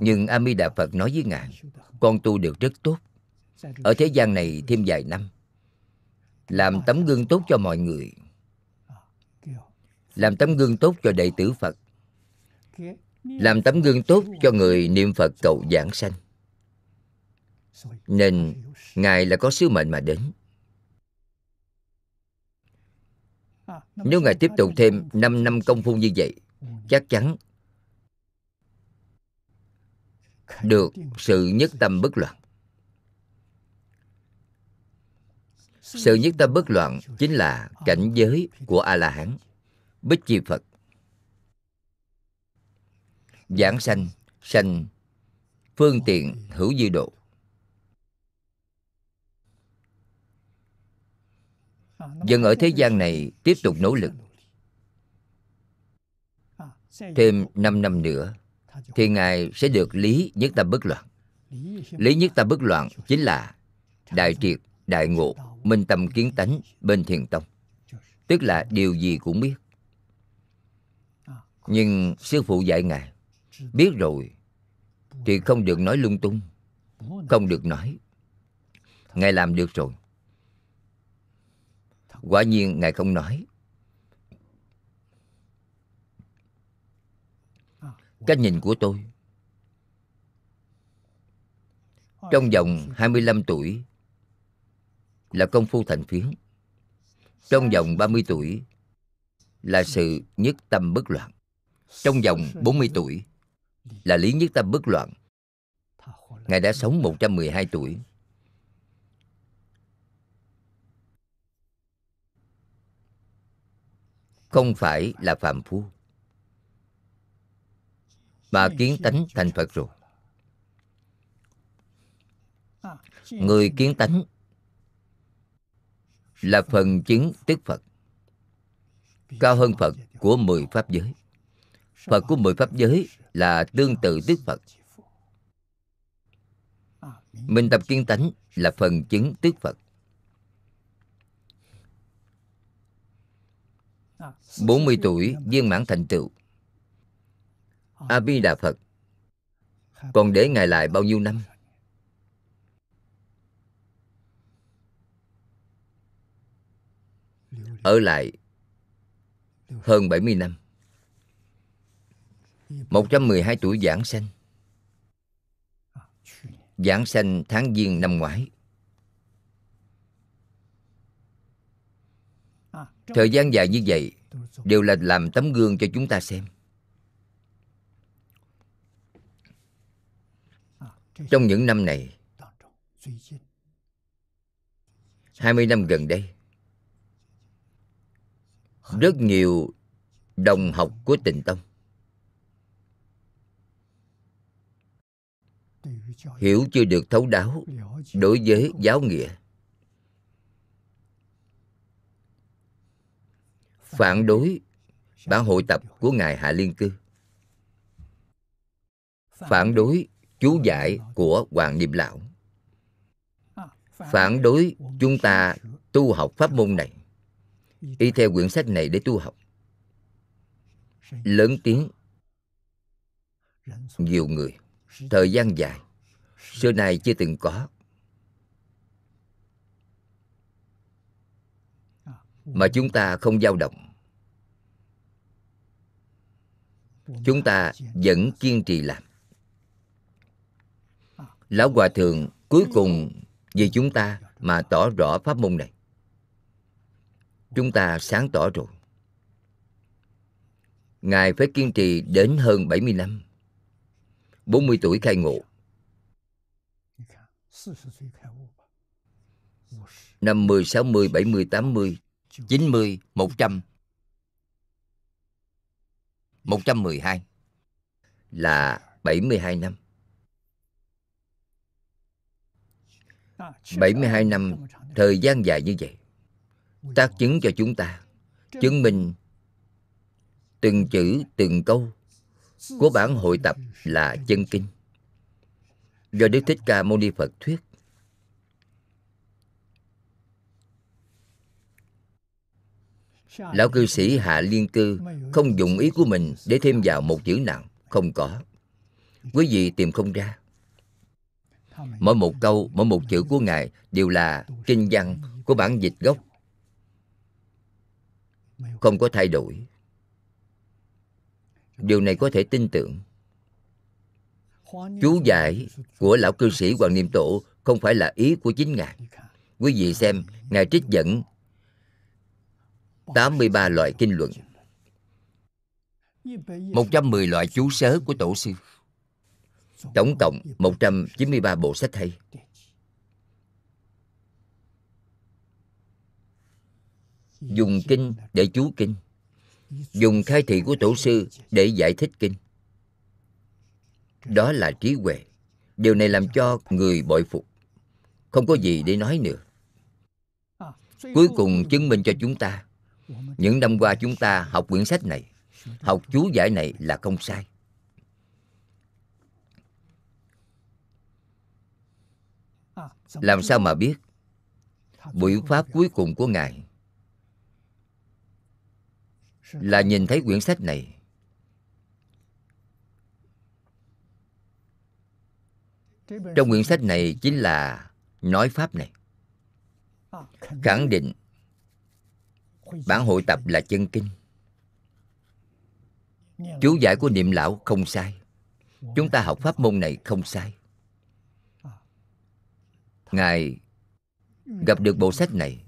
Nhưng a di đà phật nói với ngài, con tu được rất tốt. Ở thế gian này thêm vài năm, làm tấm gương tốt cho mọi người, làm tấm gương tốt cho đệ tử phật làm tấm gương tốt cho người niệm phật cầu giảng sanh. Nên, ngài là có sứ mệnh mà đến. Nếu ngài tiếp tục thêm 5 năm công phu như vậy, chắc chắn được sự nhất tâm bất loạn. Sự nhất tâm bất loạn chính là cảnh giới của a la hán bích chi phật giảng sanh sanh, phương tiện hữu dư độ. Dân ở thế gian này tiếp tục nỗ lực. Thêm 5 năm nữa, thì ngài sẽ được lý nhất tâm bất loạn. Lý nhất tâm bất loạn chính là đại triệt, đại ngộ, minh tâm kiến tánh bên thiền tông. Tức là điều gì cũng biết. Nhưng sư phụ dạy ngài biết rồi. Thì không được nói lung tung. Không được nói. Ngài làm được rồi. Quả nhiên ngài không nói. Cách nhìn của tôi. Trong vòng 25 tuổi là công phu thành phiến. Trong vòng 30 tuổi là sự nhất tâm bất loạn. Trong vòng 40 tuổi là lý nhất tâm bất loạn. Ngài đã sống 112 tuổi. Không phải là phạm phu. Mà kiến tánh thành Phật rồi. Người kiến tánh Là phần chứng tức Phật. Cao hơn Phật của mười Pháp giới Phật của mười Pháp giới là tương tự Đức Phật. Minh tập kiến tánh là phần chứng Đức Phật. 40 tuổi, viên mãn thành tựu. A Di Đà Phật còn để Ngài lại bao nhiêu năm? Ở lại hơn 70 năm. 112 tuổi giảng sanh. Giảng sanh tháng Giêng năm ngoái. Thời gian dài như vậy Đều là làm tấm gương cho chúng ta xem. Trong những năm này 20 năm gần đây, Rất nhiều đồng học của tịnh tông hiểu chưa được thấu đáo đối với giáo nghĩa. Phản đối bản hội tập của ngài hạ liên cư. Phản đối chú giải của hoàng niệm lão. Phản đối chúng ta tu học pháp môn này. Y theo quyển sách này để tu học. Lớn tiếng. Nhiều người thời gian dài, xưa nay chưa từng có. Mà chúng ta không dao động. Chúng ta vẫn kiên trì làm. Lão hòa thượng cuối cùng vì chúng ta mà tỏ rõ pháp môn này. Chúng ta sáng tỏ rồi. Ngài phải kiên trì đến hơn 70 năm. 40 tuổi khai ngộ. 50, 60, 70, 80, 90, 100 112 là 72 năm. 72 năm thời gian dài như vậy tác chứng cho chúng ta chứng minh từng chữ từng câu của bản hội tập là chân kinh. Do đức thích ca mâu ni phật thuyết. Lão cư sĩ hạ liên cư không dùng ý của mình để thêm vào một chữ nào không có. Quý vị tìm không ra. Mỗi một câu, mỗi một chữ của ngài đều là kinh văn của bản dịch gốc. Không có thay đổi điều này có thể tin tưởng. Chú giải của lão cư sĩ hoàng niệm tổ không phải là ý của chính ngài. Quý vị xem, ngài trích dẫn 83 loại kinh luận. 110 loại chú sớ của tổ sư. Tổng cộng 193 bộ sách hay. Dùng kinh để chú kinh. Dùng khai thị của tổ sư để giải thích kinh. Đó là trí huệ. Điều này làm cho người bội phục. Không có gì để nói nữa. Cuối cùng chứng minh cho chúng ta, Những năm qua chúng ta học quyển sách này, Học chú giải này là không sai. Làm sao mà biết? Buổi pháp cuối cùng của ngài là nhìn thấy quyển sách này. Trong quyển sách này chính là nói pháp này. Khẳng định bản hội tập là chân kinh. Chú giải của niệm lão không sai. Chúng ta học pháp môn này không sai. Ngài gặp được bộ sách này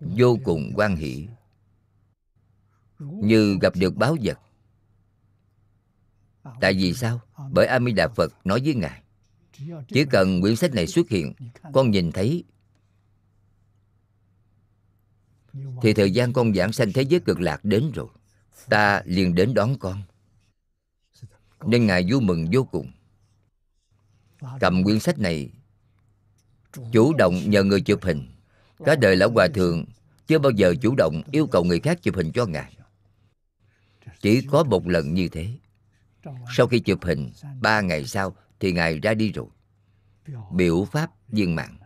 vô cùng quan hỷ. Như gặp được báo vật. Tại vì sao? Bởi a di đà phật nói với ngài, chỉ cần quyển sách này xuất hiện, con nhìn thấy thì thời gian con giảng sanh thế giới cực lạc đến rồi. Ta liền đến đón con. Nên ngài vui mừng vô cùng. Cầm quyển sách này, chủ động nhờ người chụp hình cả đời lão hòa thượng chưa bao giờ chủ động yêu cầu người khác chụp hình cho ngài. Chỉ có một lần như thế. Sau khi chụp hình, ba ngày sau thì ngài ra đi rồi. Biểu pháp viên mạng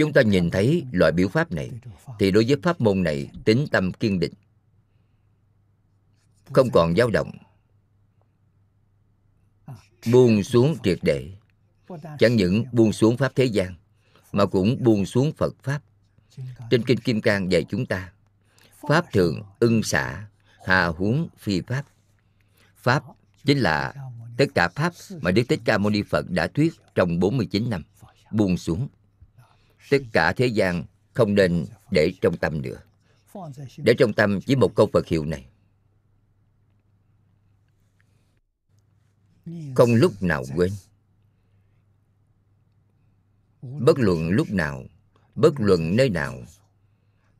chúng ta nhìn thấy loại biểu pháp này thì đối với pháp môn này tính tâm kiên định, không còn dao động, buông xuống triệt để chẳng những buông xuống pháp thế gian mà cũng buông xuống phật pháp. Trên kinh kim cang dạy chúng ta pháp thường ưng xả hà huống phi pháp. Pháp chính là tất cả pháp mà Đức Thích Ca Mâu Ni Phật đã thuyết trong 49 năm buông xuống. Tất cả thế gian không nên để trong tâm nữa. Để trong tâm chỉ một câu Phật hiệu này. Không lúc nào quên bất luận lúc nào, bất luận nơi nào,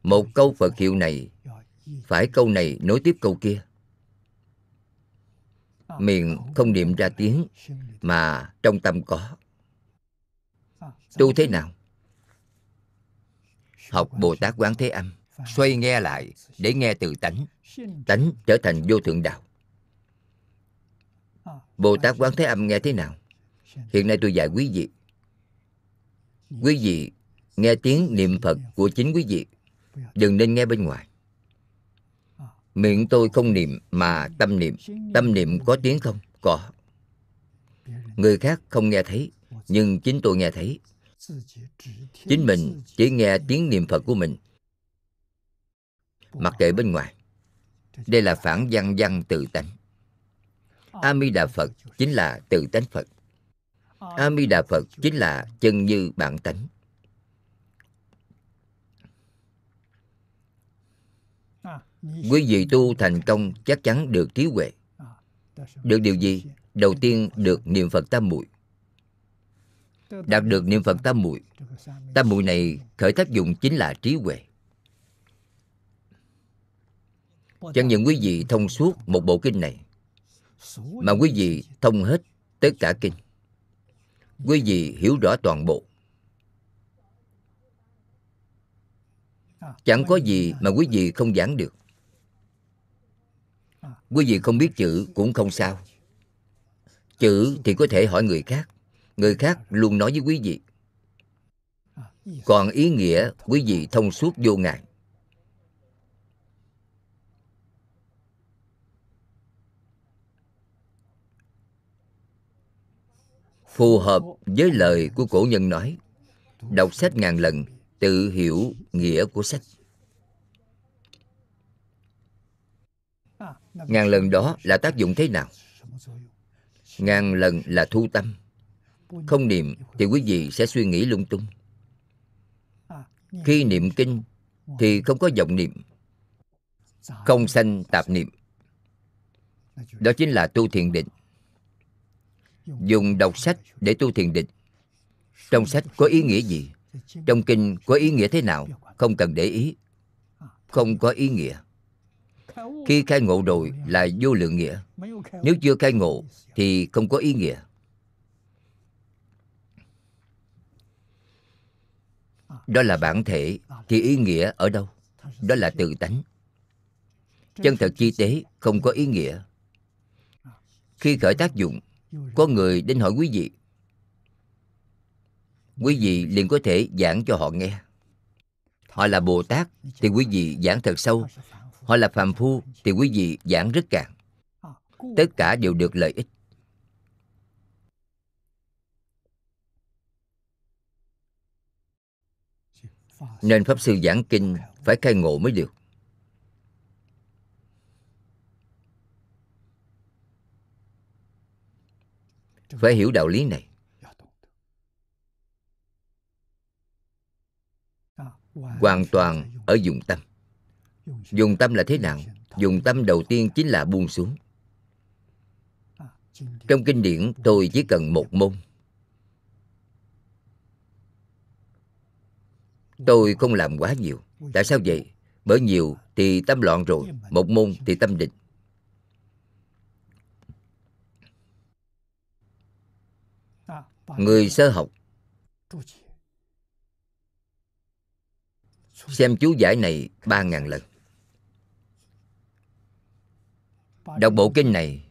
một câu phật hiệu này, phải câu này nối tiếp câu kia. Miệng không niệm ra tiếng mà trong tâm có. Tu thế nào? Học bồ tát quán thế âm, xoay nghe lại để nghe từ tánh tánh trở thành vô thượng đạo. Bồ Tát Quán Thế Âm nghe thế nào? Hiện nay tôi dạy quý vị Quý vị nghe tiếng niệm Phật của chính quý vị, Đừng nên nghe bên ngoài. Miệng tôi không niệm mà tâm niệm. Tâm niệm có tiếng không? Có. Người khác không nghe thấy, nhưng chính tôi nghe thấy. Chính mình chỉ nghe tiếng niệm phật của mình, mặc kệ bên ngoài. Đây là phản văn văn tự tánh. A di đà phật chính là tự tánh phật a mi đà phật chính là chân như bản tánh. Quý vị tu thành công chắc chắn được trí huệ. Được điều gì? Đầu tiên được niệm phật tam muội. Đạt được niệm phật tam muội tam muội này khởi tác dụng chính là trí huệ. Chẳng những quý vị thông suốt một bộ kinh này, mà quý vị thông hết tất cả kinh quý vị hiểu rõ toàn bộ. Chẳng có gì mà quý vị không giảng được. Quý vị không biết chữ cũng không sao. Chữ thì có thể hỏi người khác. Người khác luôn nói với quý vị. Còn ý nghĩa quý vị thông suốt vô ngại. Phù hợp với lời của cổ nhân nói. Đọc sách ngàn lần, tự hiểu nghĩa của sách. Ngàn lần đó là tác dụng thế nào? Ngàn lần là thu tâm. Không niệm thì quý vị sẽ suy nghĩ lung tung. Khi niệm kinh thì không có vọng niệm, không sanh tạp niệm. Đó chính là tu thiền định dùng đọc sách để tu thiền định. Trong sách có ý nghĩa gì? Trong kinh có ý nghĩa thế nào? Không cần để ý. Không có ý nghĩa. Khi khai ngộ rồi là vô lượng nghĩa. Nếu chưa khai ngộ thì không có ý nghĩa. Đó là bản thể thì ý nghĩa ở đâu? Đó là tự tánh. Chân thật chi tế không có ý nghĩa. Khi khởi tác dụng có người đến hỏi quý vị. Quý vị liền có thể giảng cho họ nghe. Họ là bồ tát thì quý vị giảng thật sâu. Họ là phàm phu thì quý vị giảng rất cạn tất cả đều được lợi ích. Nên pháp sư giảng kinh phải khai ngộ mới được. Phải hiểu đạo lý này. Hoàn toàn ở dùng tâm. Dùng tâm là thế nào? Dùng tâm đầu tiên chính là buông xuống. Trong kinh điển, tôi chỉ cần một môn. Tôi không làm quá nhiều. Tại sao vậy? Bởi nhiều thì tâm loạn rồi, một môn thì tâm định. Người sơ học. Xem chú giải này ba ngàn lần. Đọc bộ kinh này.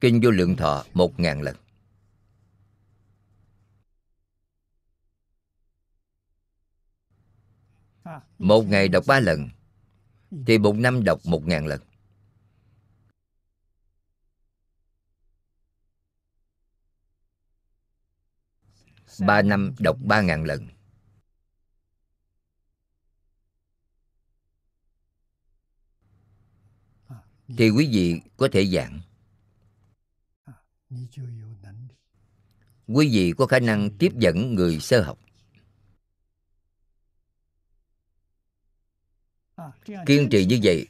Kinh vô lượng thọ một ngàn lần. Một ngày đọc ba lần thì một năm đọc một ngàn lần. Ba năm đọc ba ngàn lần. Thì quý vị có thể giảng. Quý vị có khả năng tiếp dẫn người sơ học. Kiên trì như vậy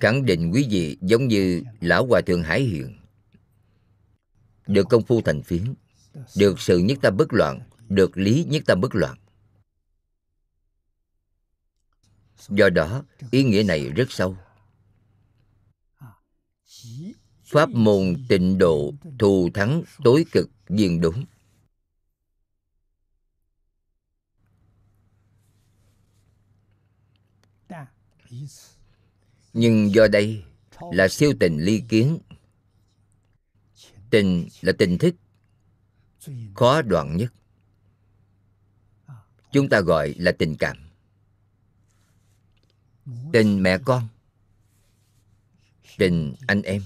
khẳng định quý vị giống như lão hòa thượng hải hiền. Được công phu thành phiến được sự nhất tâm bất loạn được lý nhất tâm bất loạn. Do đó ý nghĩa này rất sâu. Pháp môn tịnh độ thù thắng tối cực viên đúng nhưng do đây là siêu tình ly kiến. Tình là tình thích, khó đoạn nhất. Chúng ta gọi là tình cảm. Tình mẹ con, tình anh em.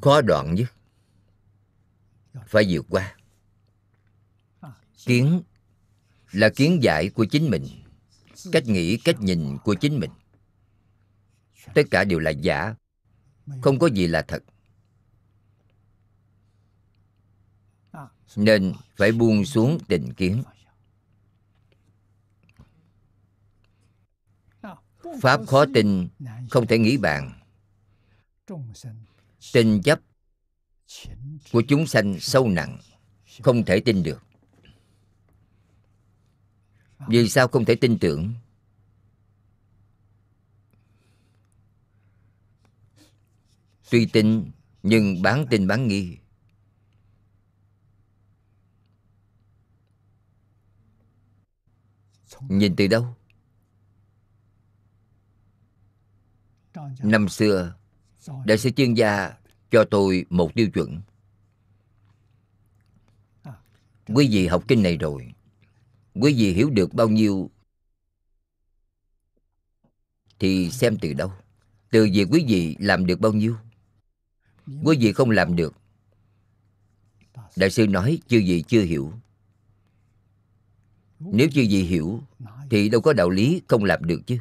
Khó đoạn nhất phải vượt qua. Kiến là kiến giải của chính mình, cách nghĩ, cách nhìn của chính mình. Tất cả đều là giả, không có gì là thật. Nên phải buông xuống định kiến. Pháp khó tin, không thể nghĩ bàn. Tin chấp của chúng sanh sâu nặng, không thể tin được. Vì sao không thể tin tưởng? Tuy tin, nhưng bán tin bán nghi. Nhìn từ đâu? Năm xưa, đại sư chuyên gia cho tôi một tiêu chuẩn. Quý vị học kinh này rồi. Quý vị hiểu được bao nhiêu thì xem từ đâu? Từ việc quý vị làm được bao nhiêu? Quý vị không làm được. Đại sư nói chư vị chưa hiểu. Nếu chư vị hiểu thì đâu có đạo lý không làm được chứ.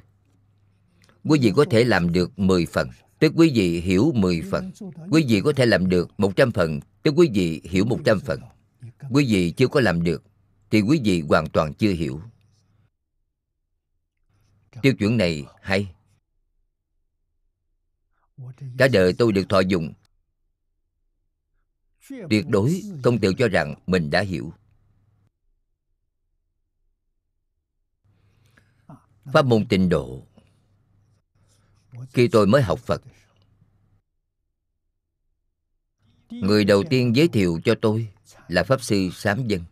Quý vị có thể làm được 10 phần tức quý vị hiểu 10 phần. Quý vị có thể làm được 100 phần. Tức quý vị hiểu 100 phần. Quý vị chưa có làm được, thì quý vị hoàn toàn chưa hiểu. Tiêu chuẩn này hay. Cả đời tôi được thọ dụng. Tuyệt đối không tự cho rằng mình đã hiểu. Pháp môn tịnh độ khi tôi mới học phật, người đầu tiên giới thiệu cho tôi là pháp sư sám dân.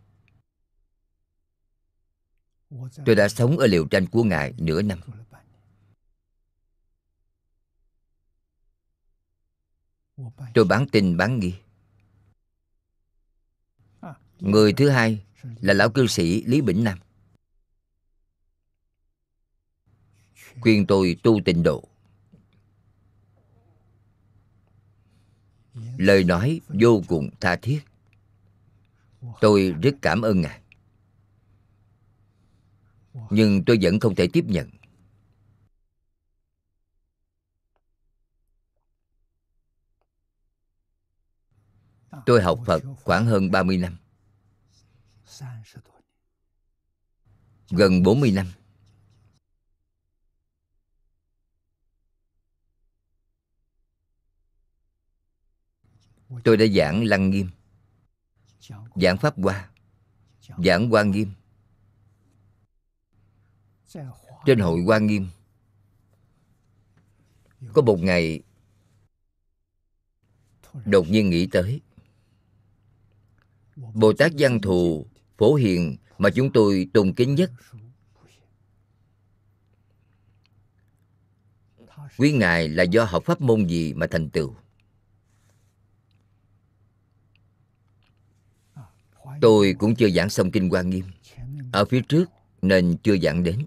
Tôi đã sống ở liều tranh của ngài nửa năm. Tôi bán tin, bán nghi. Người thứ hai là lão cư sĩ lý bỉnh nam. Khuyên tôi tu tịnh độ. Lời nói vô cùng tha thiết. Tôi rất cảm ơn ngài. Nhưng tôi vẫn không thể tiếp nhận. Tôi học phật khoảng hơn 30 năm. Gần 40 năm tôi đã giảng lăng nghiêm, giảng pháp hoa, giảng hoa nghiêm. Trên hội hoa nghiêm, có một ngày đột nhiên nghĩ tới bồ tát văn thù phổ hiền mà chúng tôi tôn kính nhất. Quý ngài là do học pháp môn gì mà thành tựu? Tôi cũng chưa giảng xong kinh hoa nghiêm. Ở phía trước nên chưa giảng đến.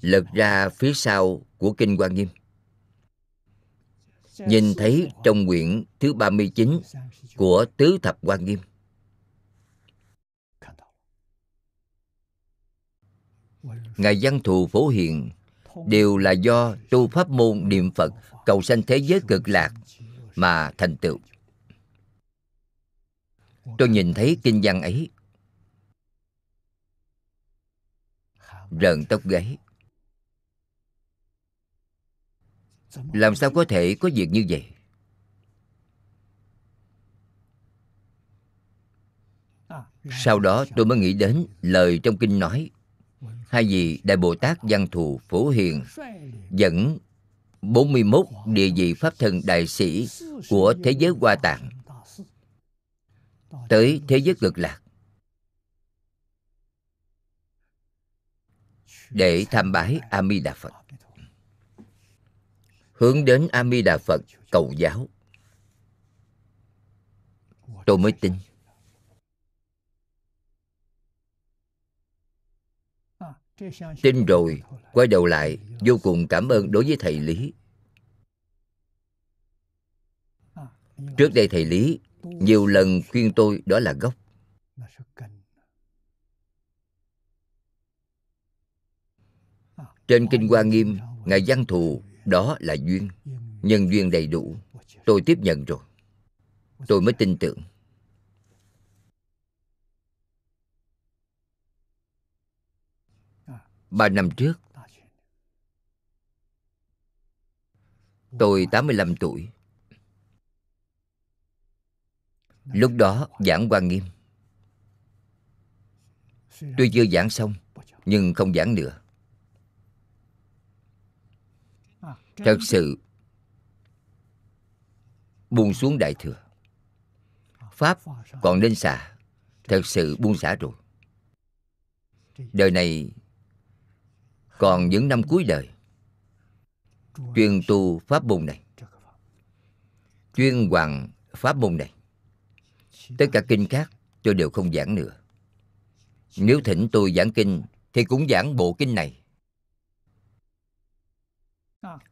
Lật ra phía sau của kinh hoa nghiêm. Nhìn thấy trong quyển thứ 39 của tứ thập hoa nghiêm. Ngài văn thù phổ hiền đều là do tu pháp môn niệm phật cầu sanh thế giới cực lạc mà thành tựu tôi nhìn thấy kinh văn ấy. Rợn tóc gáy. Làm sao có thể có việc như vậy? Sau đó tôi mới nghĩ đến lời trong kinh nói, hai vị đại bồ tát văn thù phổ hiền dẫn 41 địa vị pháp thân đại sĩ của thế giới hoa tạng tới thế giới cực lạc. Để tham bái a di đà phật. Hướng đến a di đà phật, cầu giáo. Tôi mới tin. Tin rồi, quay đầu lại, vô cùng cảm ơn đối với thầy lý. Trước đây thầy lý nhiều lần khuyên tôi đó là gốc. Trên kinh hoa nghiêm, ngài văn thù, đó là duyên. Nhân duyên đầy đủ. Tôi tiếp nhận rồi. Tôi mới tin tưởng. Ba năm trước, tôi 85 tuổi. Lúc đó giảng quan nghiêm. Tôi chưa giảng xong, nhưng không giảng nữa. Thật sự buông xuống đại thừa. Pháp còn nên xả thật sự buông xả rồi. Đời này còn những năm cuối đời, chuyên tu pháp môn này, chuyên hoàng pháp môn này tất cả kinh khác tôi đều không giảng nữa. Nếu thỉnh tôi giảng kinh, thì cũng giảng bộ kinh này.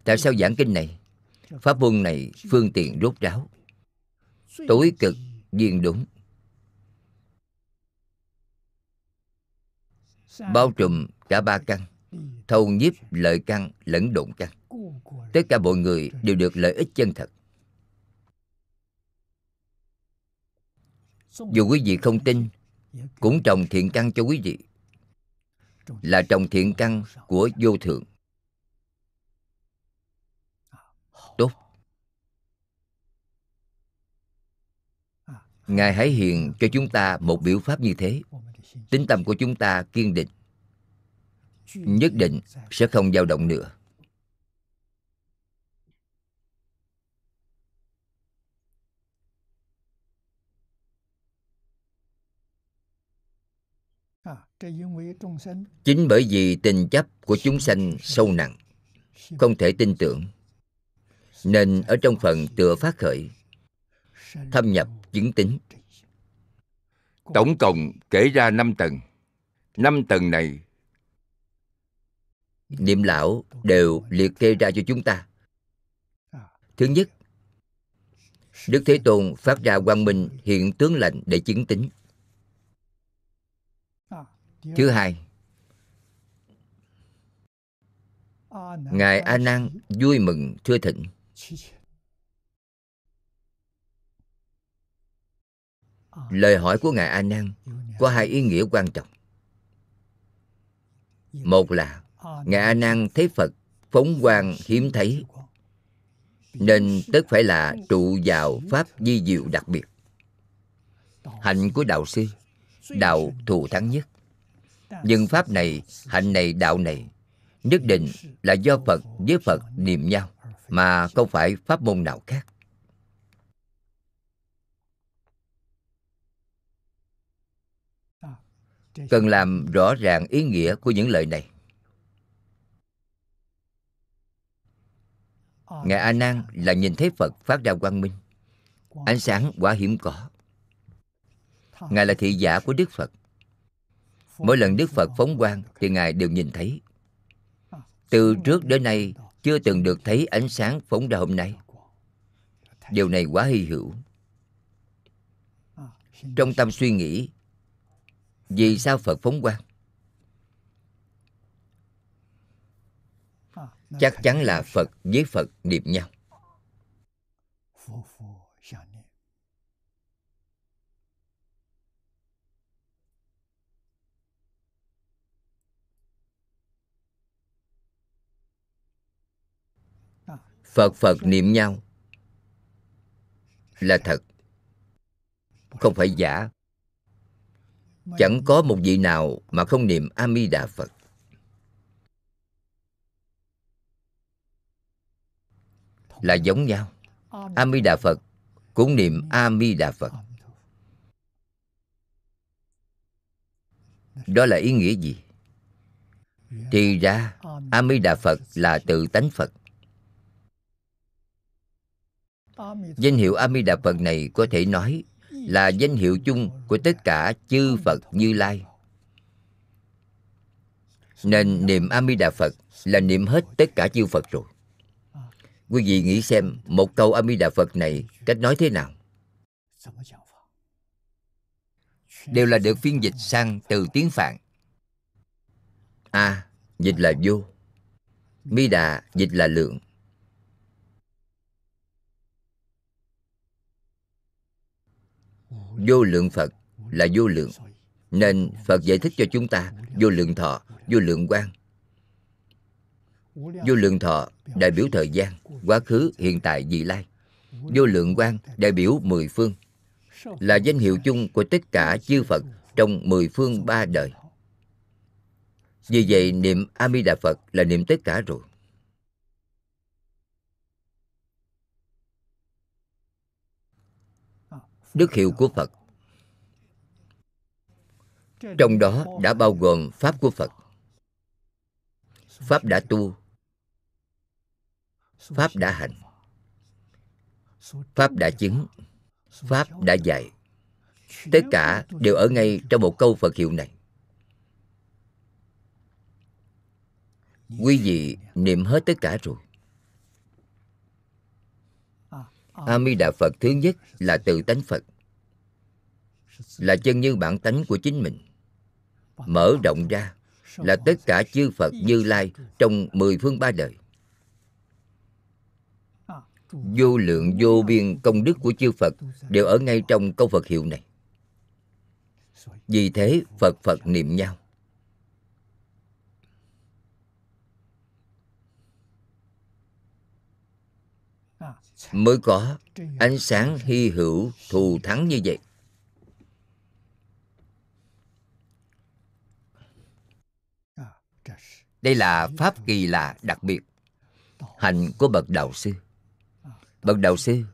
Tại sao giảng kinh này? Pháp môn này phương tiện rốt ráo. Tối cực, viên đúng. Bao trùm cả ba căn, thâu nhiếp lợi căn lẫn độn căn. Tất cả mọi người đều được lợi ích chân thật. Dù quý vị không tin, cũng trồng thiện căn cho quý vị. Là trồng thiện căn của vô thượng. Tốt. Ngài hãy hiện cho chúng ta một biểu pháp như thế. Tính tâm của chúng ta kiên định. Nhất định sẽ không dao động nữa. Chính bởi vì tình chấp của chúng sanh sâu nặng không thể tin tưởng nên ở trong phần tựa phát khởi thâm nhập chứng tính. Tổng cộng kể ra năm tầng. Năm tầng này niệm lão đều liệt kê ra cho chúng ta. Thứ nhất đức thế tôn phát ra quang minh hiện tướng lành để chứng tính thứ hai. Ngài a nan vui mừng thưa thịnh. Lời hỏi của ngài a nan có hai ý nghĩa quan trọng. Một là ngài a nan thấy phật phóng quang hiếm thấy nên tất phải là trụ vào pháp di diệu đặc biệt. Hạnh của đạo sư đạo thù thắng nhất nhưng pháp này, hạnh này, đạo này nhất định là do phật với phật niệm nhau, mà không phải pháp môn nào khác. Cần làm rõ ràng ý nghĩa của những lời này. Ngài a nan là nhìn thấy phật phát ra quang minh, ánh sáng quá hiếm có. Ngài là thị giả của đức phật mỗi lần đức phật phóng quang thì ngài đều nhìn thấy. Từ trước đến nay, chưa từng được thấy ánh sáng phóng ra hôm nay. Điều này quá hy hữu. Trong tâm suy nghĩ, vì sao phật phóng quang? Chắc chắn là phật với phật niệm nhau. Phật phật niệm nhau. Là thật. Không phải giả. Chẳng có một vị nào mà không niệm a di đà phật. Là giống nhau. A di đà phật cũng niệm a di đà phật. Đó là ý nghĩa gì? Thì ra a di đà phật là tự tánh phật danh hiệu a di đà phật này có thể nói là danh hiệu chung của tất cả chư phật như lai. Nên niệm a di đà phật là niệm hết tất cả chư phật rồi. Quý vị nghĩ xem một câu a di đà phật này cách nói thế nào? Đều là được phiên dịch sang từ tiếng phạn. A dịch là vô. Mi đà dịch là lượng. Vô lượng phật là vô lượng, nên phật giải thích cho chúng ta vô lượng thọ, vô lượng quan vô lượng thọ đại biểu thời gian, quá khứ, hiện tại, vị lai. Vô lượng quan đại biểu mười phương, là danh hiệu chung của tất cả chư phật trong mười phương ba đời. Vì vậy, niệm a di đà phật là niệm tất cả rồi. Đức hiệu của phật. Trong đó đã bao gồm pháp của phật. Pháp đã tu. Pháp đã hành. Pháp đã chứng. Pháp đã dạy. Tất cả đều ở ngay trong một câu phật hiệu này. Quý vị niệm hết tất cả rồi. A di đà phật thứ nhất là tự tánh phật, là chân như bản tánh của chính mình. Mở rộng ra là tất cả chư phật, như lai trong mười phương ba đời. Vô lượng, vô biên công đức của chư phật đều ở ngay trong câu phật hiệu này. Vì thế, phật phật niệm nhau. Mới có ánh sáng hy hữu thù thắng như vậy. Đây là pháp kỳ lạ đặc biệt. Hạnh của bậc đạo sư. Bậc đạo sư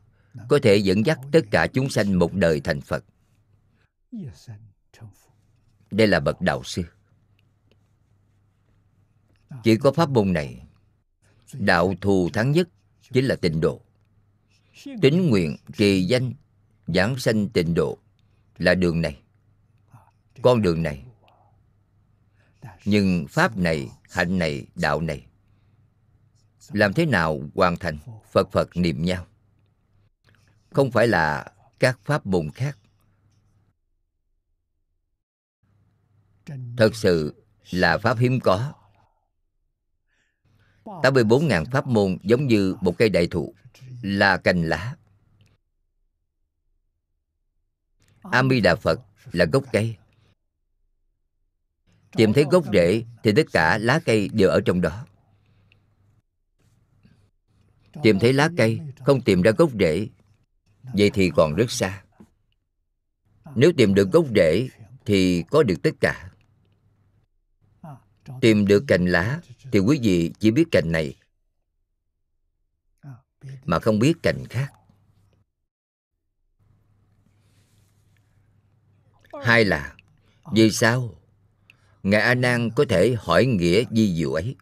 có thể dẫn dắt tất cả chúng sanh một đời thành phật. Đây là bậc đạo sư. Chỉ có pháp môn này, đạo thù thắng nhất chính là tịnh độ tín nguyện trì danh, giảng sanh tịnh độ là đường này. Con đường này. Nhưng pháp này, hạnh này, đạo này, làm thế nào hoàn thành phật phật niệm nhau? Không phải là các pháp môn khác. Thật sự là pháp hiếm có. 84.000 pháp môn giống như một cây đại thụ là cành lá. A mi đà phật là gốc cây. Tìm thấy gốc rễ thì tất cả lá cây đều ở trong đó. Tìm thấy lá cây, không tìm ra gốc rễ, vậy thì còn rất xa. Nếu tìm được gốc rễ thì có được tất cả. Tìm được cành lá thì quý vị chỉ biết cành này mà không biết cành khác. Hai là, vì sao ngài a nan có thể hỏi nghĩa di diệu ấy?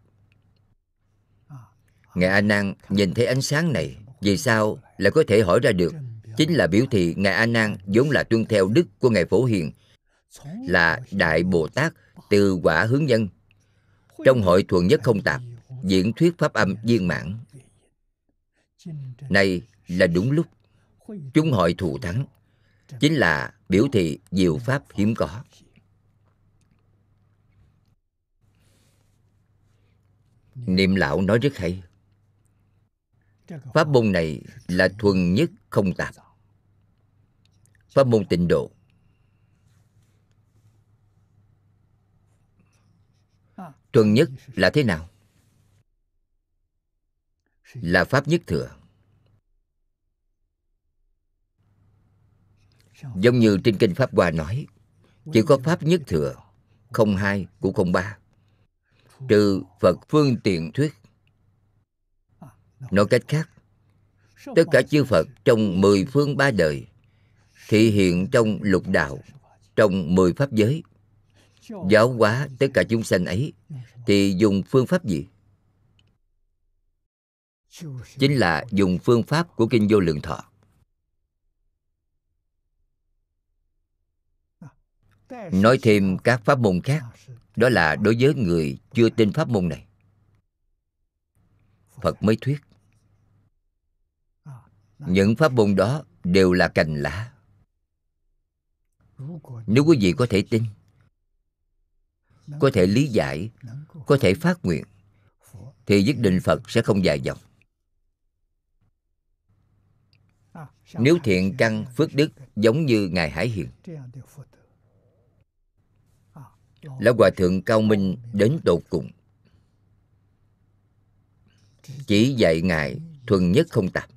Ngài a nan nhìn thấy ánh sáng này, vì sao lại có thể hỏi ra được? Chính là biểu thị ngài a nan vốn là tuân theo đức của ngài phổ hiền, là đại bồ tát từ quả hướng nhân. Trong hội thuần nhất không tạp, diễn thuyết pháp âm viên mãn nay là đúng lúc. Chúng hội thù thắng. Chính là biểu thị diệu pháp hiếm có. Niệm lão nói rất hay. Pháp môn này là thuần nhất không tạp. Pháp môn tịnh độ. Thuần nhất là thế nào? Là pháp nhất thừa. Giống như trên kinh pháp hoa nói chỉ có pháp nhất thừa không hai cũng không ba. Trừ phật phương tiện thuyết. Nói cách khác tất cả chư phật trong mười phương ba đời thị hiện trong lục đạo trong mười pháp giới. Giáo hóa tất cả chúng sanh ấy thì dùng phương pháp gì chính là dùng phương pháp của kinh vô lượng thọ. Nói thêm các pháp môn khác, đó là đối với người chưa tin pháp môn này. Phật mới thuyết, những pháp môn đó đều là cành lá. Nếu quý vị có thể tin, có thể lý giải, có thể phát nguyện, thì nhất định phật sẽ không dài dòng. Nếu thiện căn phước đức giống như ngài hải hiền. Lão hòa thượng cao minh đến tột cùng. Chỉ dạy ngài thuần nhất không tạp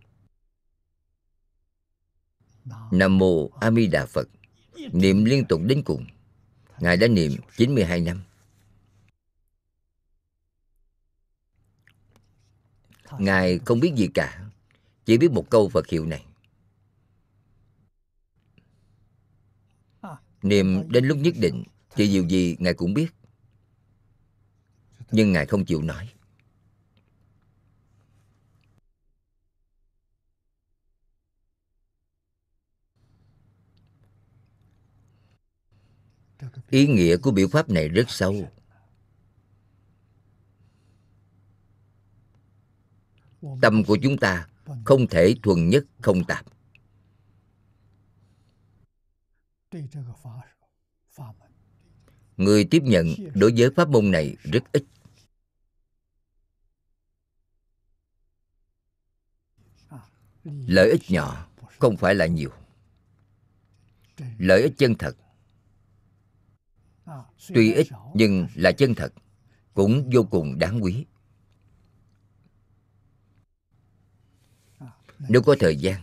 nam mô a di đà phật. Niệm liên tục đến cùng. Ngài đã niệm 92 năm. Ngài không biết gì cả. Chỉ biết một câu phật hiệu này niệm đến lúc nhất định, thì điều gì ngài cũng biết. Nhưng ngài không chịu nói. Ý nghĩa của biểu pháp này rất sâu. Tâm của chúng ta không thể thuần nhất, không tạp. Người tiếp nhận đối với pháp môn này rất ít. Lợi ích nhỏ không phải là nhiều. Lợi ích chân thật. Tuy ít nhưng là chân thật, cũng vô cùng đáng quý. Nếu có thời gian,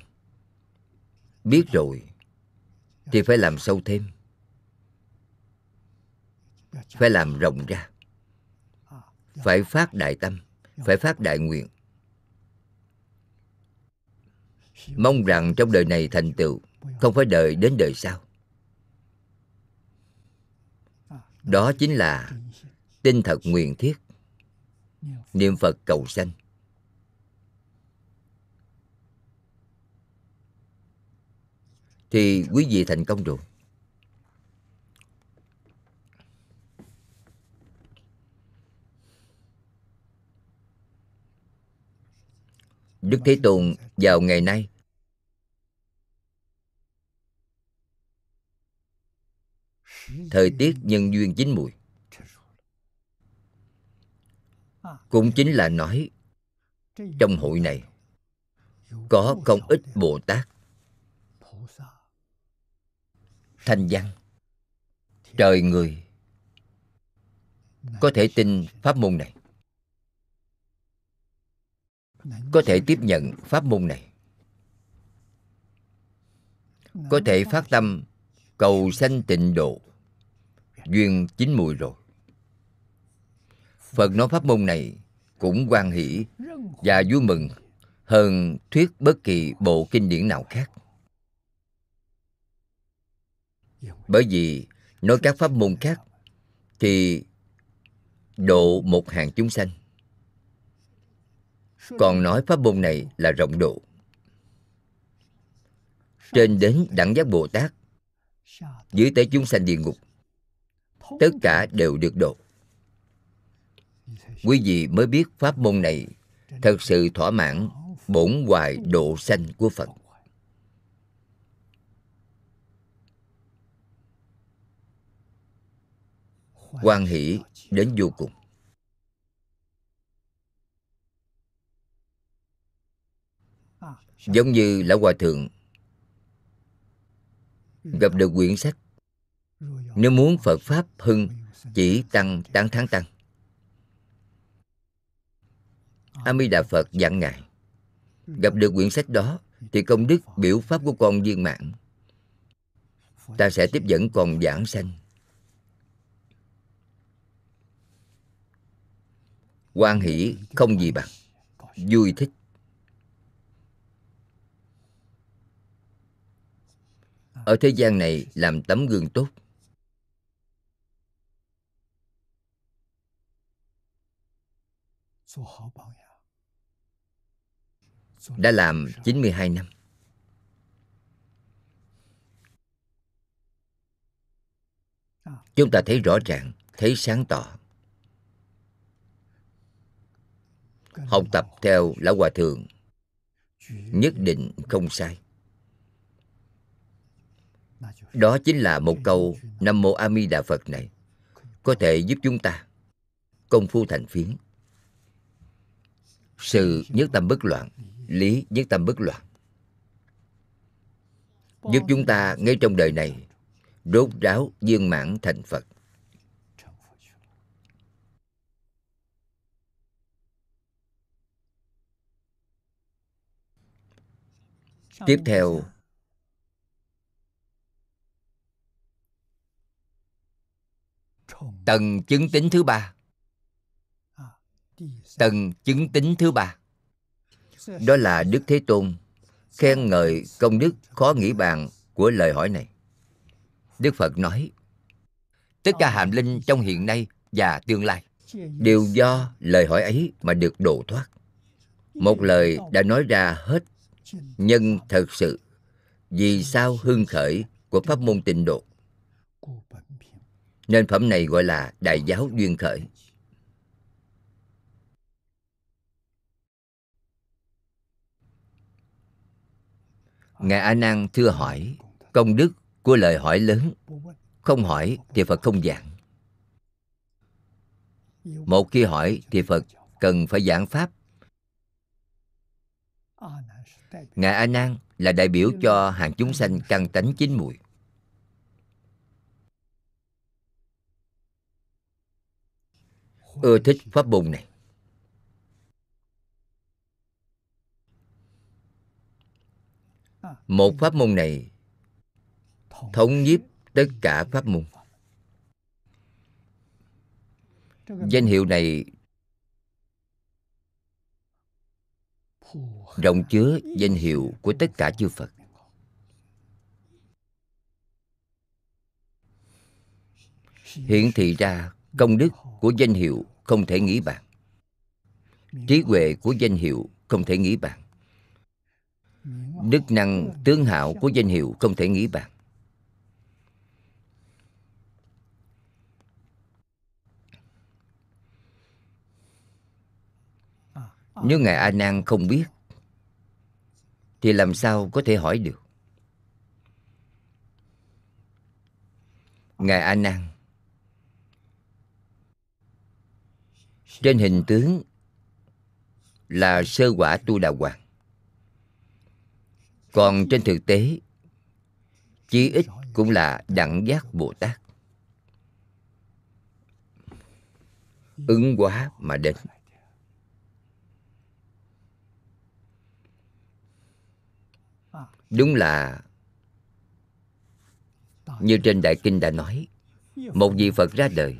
biết rồi thì phải làm sâu thêm. Phải làm rộng ra. Phải phát đại tâm. Phải phát đại nguyện. Mong rằng trong đời này thành tựu, không phải đợi đến đời sau. Đó chính là tinh thật nguyện thiết, niệm phật cầu sanh. Thì quý vị thành công rồi. Đức thế tôn, vào ngày nay, thời tiết nhân duyên chín mùi. Cũng chính là nói, trong hội này có không ít bồ tát thanh văn. Trời người, có thể tin pháp môn này. Có thể tiếp nhận pháp môn này. Có thể phát tâm cầu sanh tịnh độ, duyên chín mùi rồi. Phật nói pháp môn này cũng quan hỷ và vui mừng hơn thuyết bất kỳ bộ kinh điển nào khác bởi vì nói các pháp môn khác thì độ một hàng chúng sanh. Còn nói pháp môn này là rộng độ. Trên đến đẳng giác bồ tát, dưới tới chúng sanh địa ngục, tất cả đều được độ. Quý vị mới biết pháp môn này thật sự thỏa mãn bổn hoài độ sanh của phật. Quan hỷ đến vô cùng. Giống như lão hòa thượng gặp được quyển sách, nếu muốn phật pháp hưng chỉ tăng tán tháng tăng. A mi đà phật dặn ngài, gặp được quyển sách đó thì công đức biểu pháp của con viên mãn. Ta sẽ tiếp dẫn con giảng sanh. Quan hỷ không gì bằng vui thích ở thế gian này làm tấm gương tốt đã làm 92 năm. Chúng ta thấy rõ ràng, thấy sáng tỏ. Học tập theo Lão Hòa Thượng, nhất định không sai. Đó chính là một câu Nam Mô A Di Đà Phật này, có thể giúp chúng ta công phu thành phiến sự nhất tâm bất loạn, lý nhất tâm bất loạn, giúp chúng ta ngay trong đời này rốt ráo viên mãn thành phật tiếp theo. tầng chứng tính thứ ba. Tầng chứng tính thứ ba. Đó là đức thế tôn khen ngợi công đức khó nghĩ bàn của lời hỏi này. Đức phật nói tất cả hàm linh trong hiện nay và tương lai đều do lời hỏi ấy mà được độ thoát. Một lời đã nói ra hết nhân thật sự, vì sao hưng khởi của pháp môn tịnh độ? Nên phẩm này gọi là đại giáo duyên khởi. Ngài a nan thưa hỏi, công đức của lời hỏi lớn. Không hỏi thì phật không giảng. Một khi hỏi thì phật cần phải giảng pháp ngài a nan là đại biểu cho hàng chúng sanh căn tánh chín mùi. Ưa thích pháp môn này. Một pháp môn này thống nhiếp tất cả pháp môn. Danh hiệu này rộng chứa danh hiệu của tất cả chư phật. Hiện thị ra công đức của danh hiệu không thể nghĩ bàn. Trí huệ của danh hiệu không thể nghĩ bàn. Đức năng tướng hạo của danh hiệu không thể nghĩ bàn. Nếu ngài a nan không biết, thì làm sao có thể hỏi được? Ngài a nan. Trên hình tướng là sơ quả tu đà hoàng. Còn trên thực tế, chí ít cũng là đẳng giác bồ tát. Ứng quá mà đến. Đúng là như trên đại kinh đã nói, một vị phật ra đời,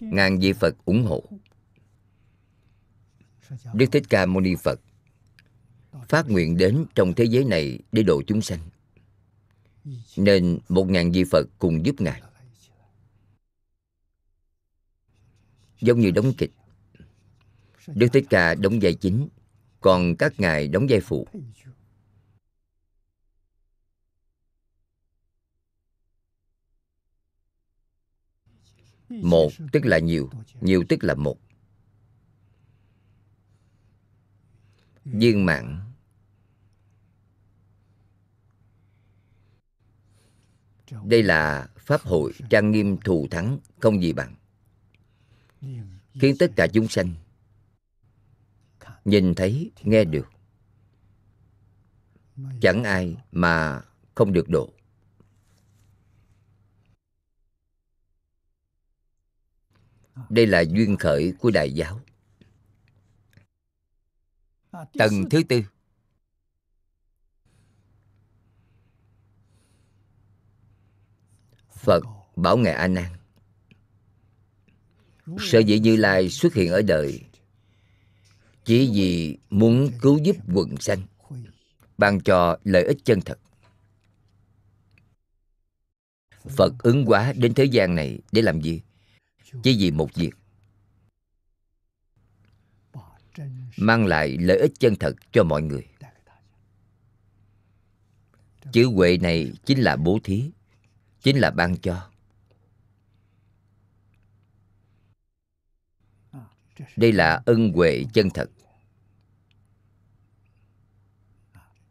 ngàn vị phật ủng hộ. Đức thích ca mâu ni phật phát nguyện đến trong thế giới này để độ chúng sanh, nên một ngàn vị phật cùng giúp ngài. Giống như đóng kịch, đức thích ca đóng vai chính, còn các ngài đóng vai phụ. Một tức là nhiều nhiều tức là một. Viên mãn. Đây là pháp hội trang nghiêm thù thắng không gì bằng. Khiến tất cả chúng sanh nhìn thấy, nghe được. Chẳng ai mà không được độ. Đây là duyên khởi của đại giáo. Tầng thứ tư. Phật bảo ngài a nan. Sở dĩ như lai xuất hiện ở đời, chỉ vì muốn cứu giúp quần sanh, ban cho lợi ích chân thật. Phật ứng hóa đến thế gian này để làm gì? Chỉ vì một việc. Mang lại lợi ích chân thật cho mọi người. Chữ huệ này chính là bố thí, chính là ban cho. Đây là ân huệ chân thật.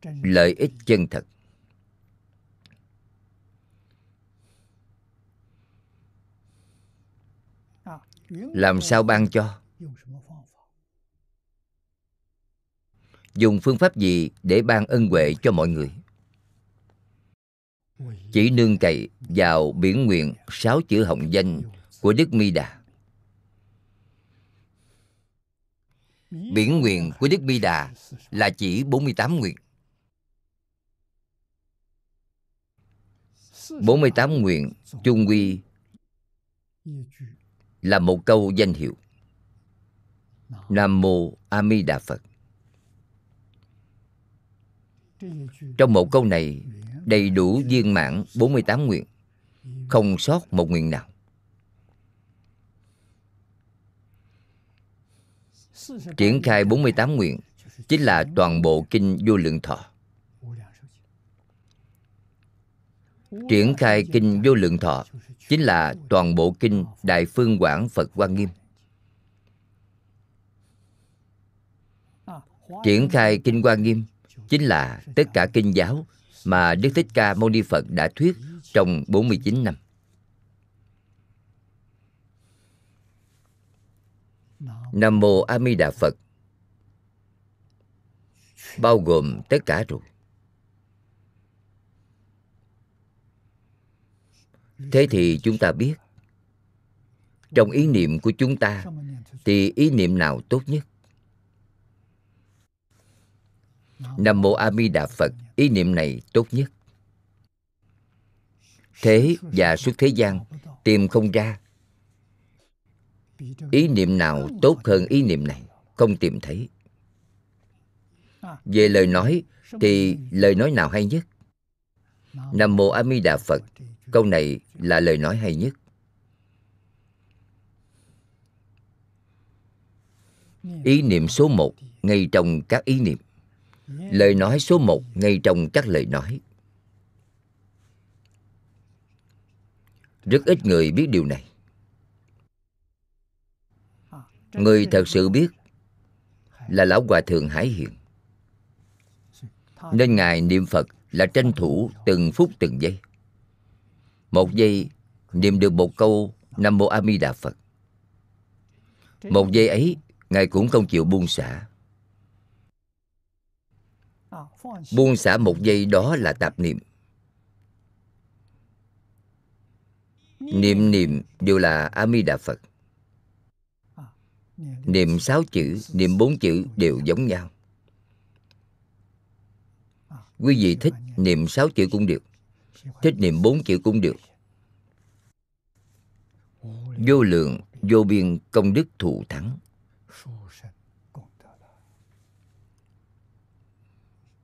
Lợi ích chân thật. Làm sao ban cho? Dùng phương pháp gì để ban ân huệ cho mọi người? Chỉ nương cậy vào biển nguyện sáu chữ hồng danh của đức mi đà. Biển nguyện của đức mi đà là chỉ 48 nguyện. 48 nguyện chung quy là một câu danh hiệu. Nam Mô A Di Đà Phật. Trong một câu này, đầy đủ viên mãn 48 nguyện, Không sót một nguyện nào. Triển khai 48 nguyện Chính là toàn bộ kinh vô lượng thọ. Triển khai kinh vô lượng thọ, Chính là toàn bộ kinh Đại Phương Quảng Phật Quan Nghiêm Triển khai kinh Quan Nghiêm Chính là tất cả kinh giáo mà Đức Thích Ca Mâu Ni Phật đã thuyết trong 49 năm. Nam Mô A Di Đà Phật bao gồm tất cả rồi. Thế thì chúng ta biết. Trong ý niệm của chúng ta, thì ý niệm nào tốt nhất? Nam Mô A Di Đà Phật, Ý niệm này tốt nhất. Thế và suốt thế gian, Tìm không ra. Ý niệm nào tốt hơn ý niệm này? Không tìm thấy. Về lời nói, Thì lời nói nào hay nhất? Nam Mô A Di Đà Phật Câu này là lời nói hay nhất. Ý niệm số một ngay trong các ý niệm. Lời nói số một ngay trong các lời nói. Rất ít người biết điều này. Người thật sự biết là lão hòa thượng hải hiện nên ngài niệm phật là tranh thủ từng phút từng giây một giây niệm được một câu nam mô a di đà phật. Một giây ấy ngài cũng không chịu buông xả. Buông xả một giây đó là tạp niệm. Niệm. Niệm đều là a di đà phật. Niệm. Sáu chữ niệm bốn chữ đều giống nhau. Quý vị thích niệm sáu chữ cũng được thích niệm bốn chữ cũng được. Vô lượng, vô biên, công đức thù thắng.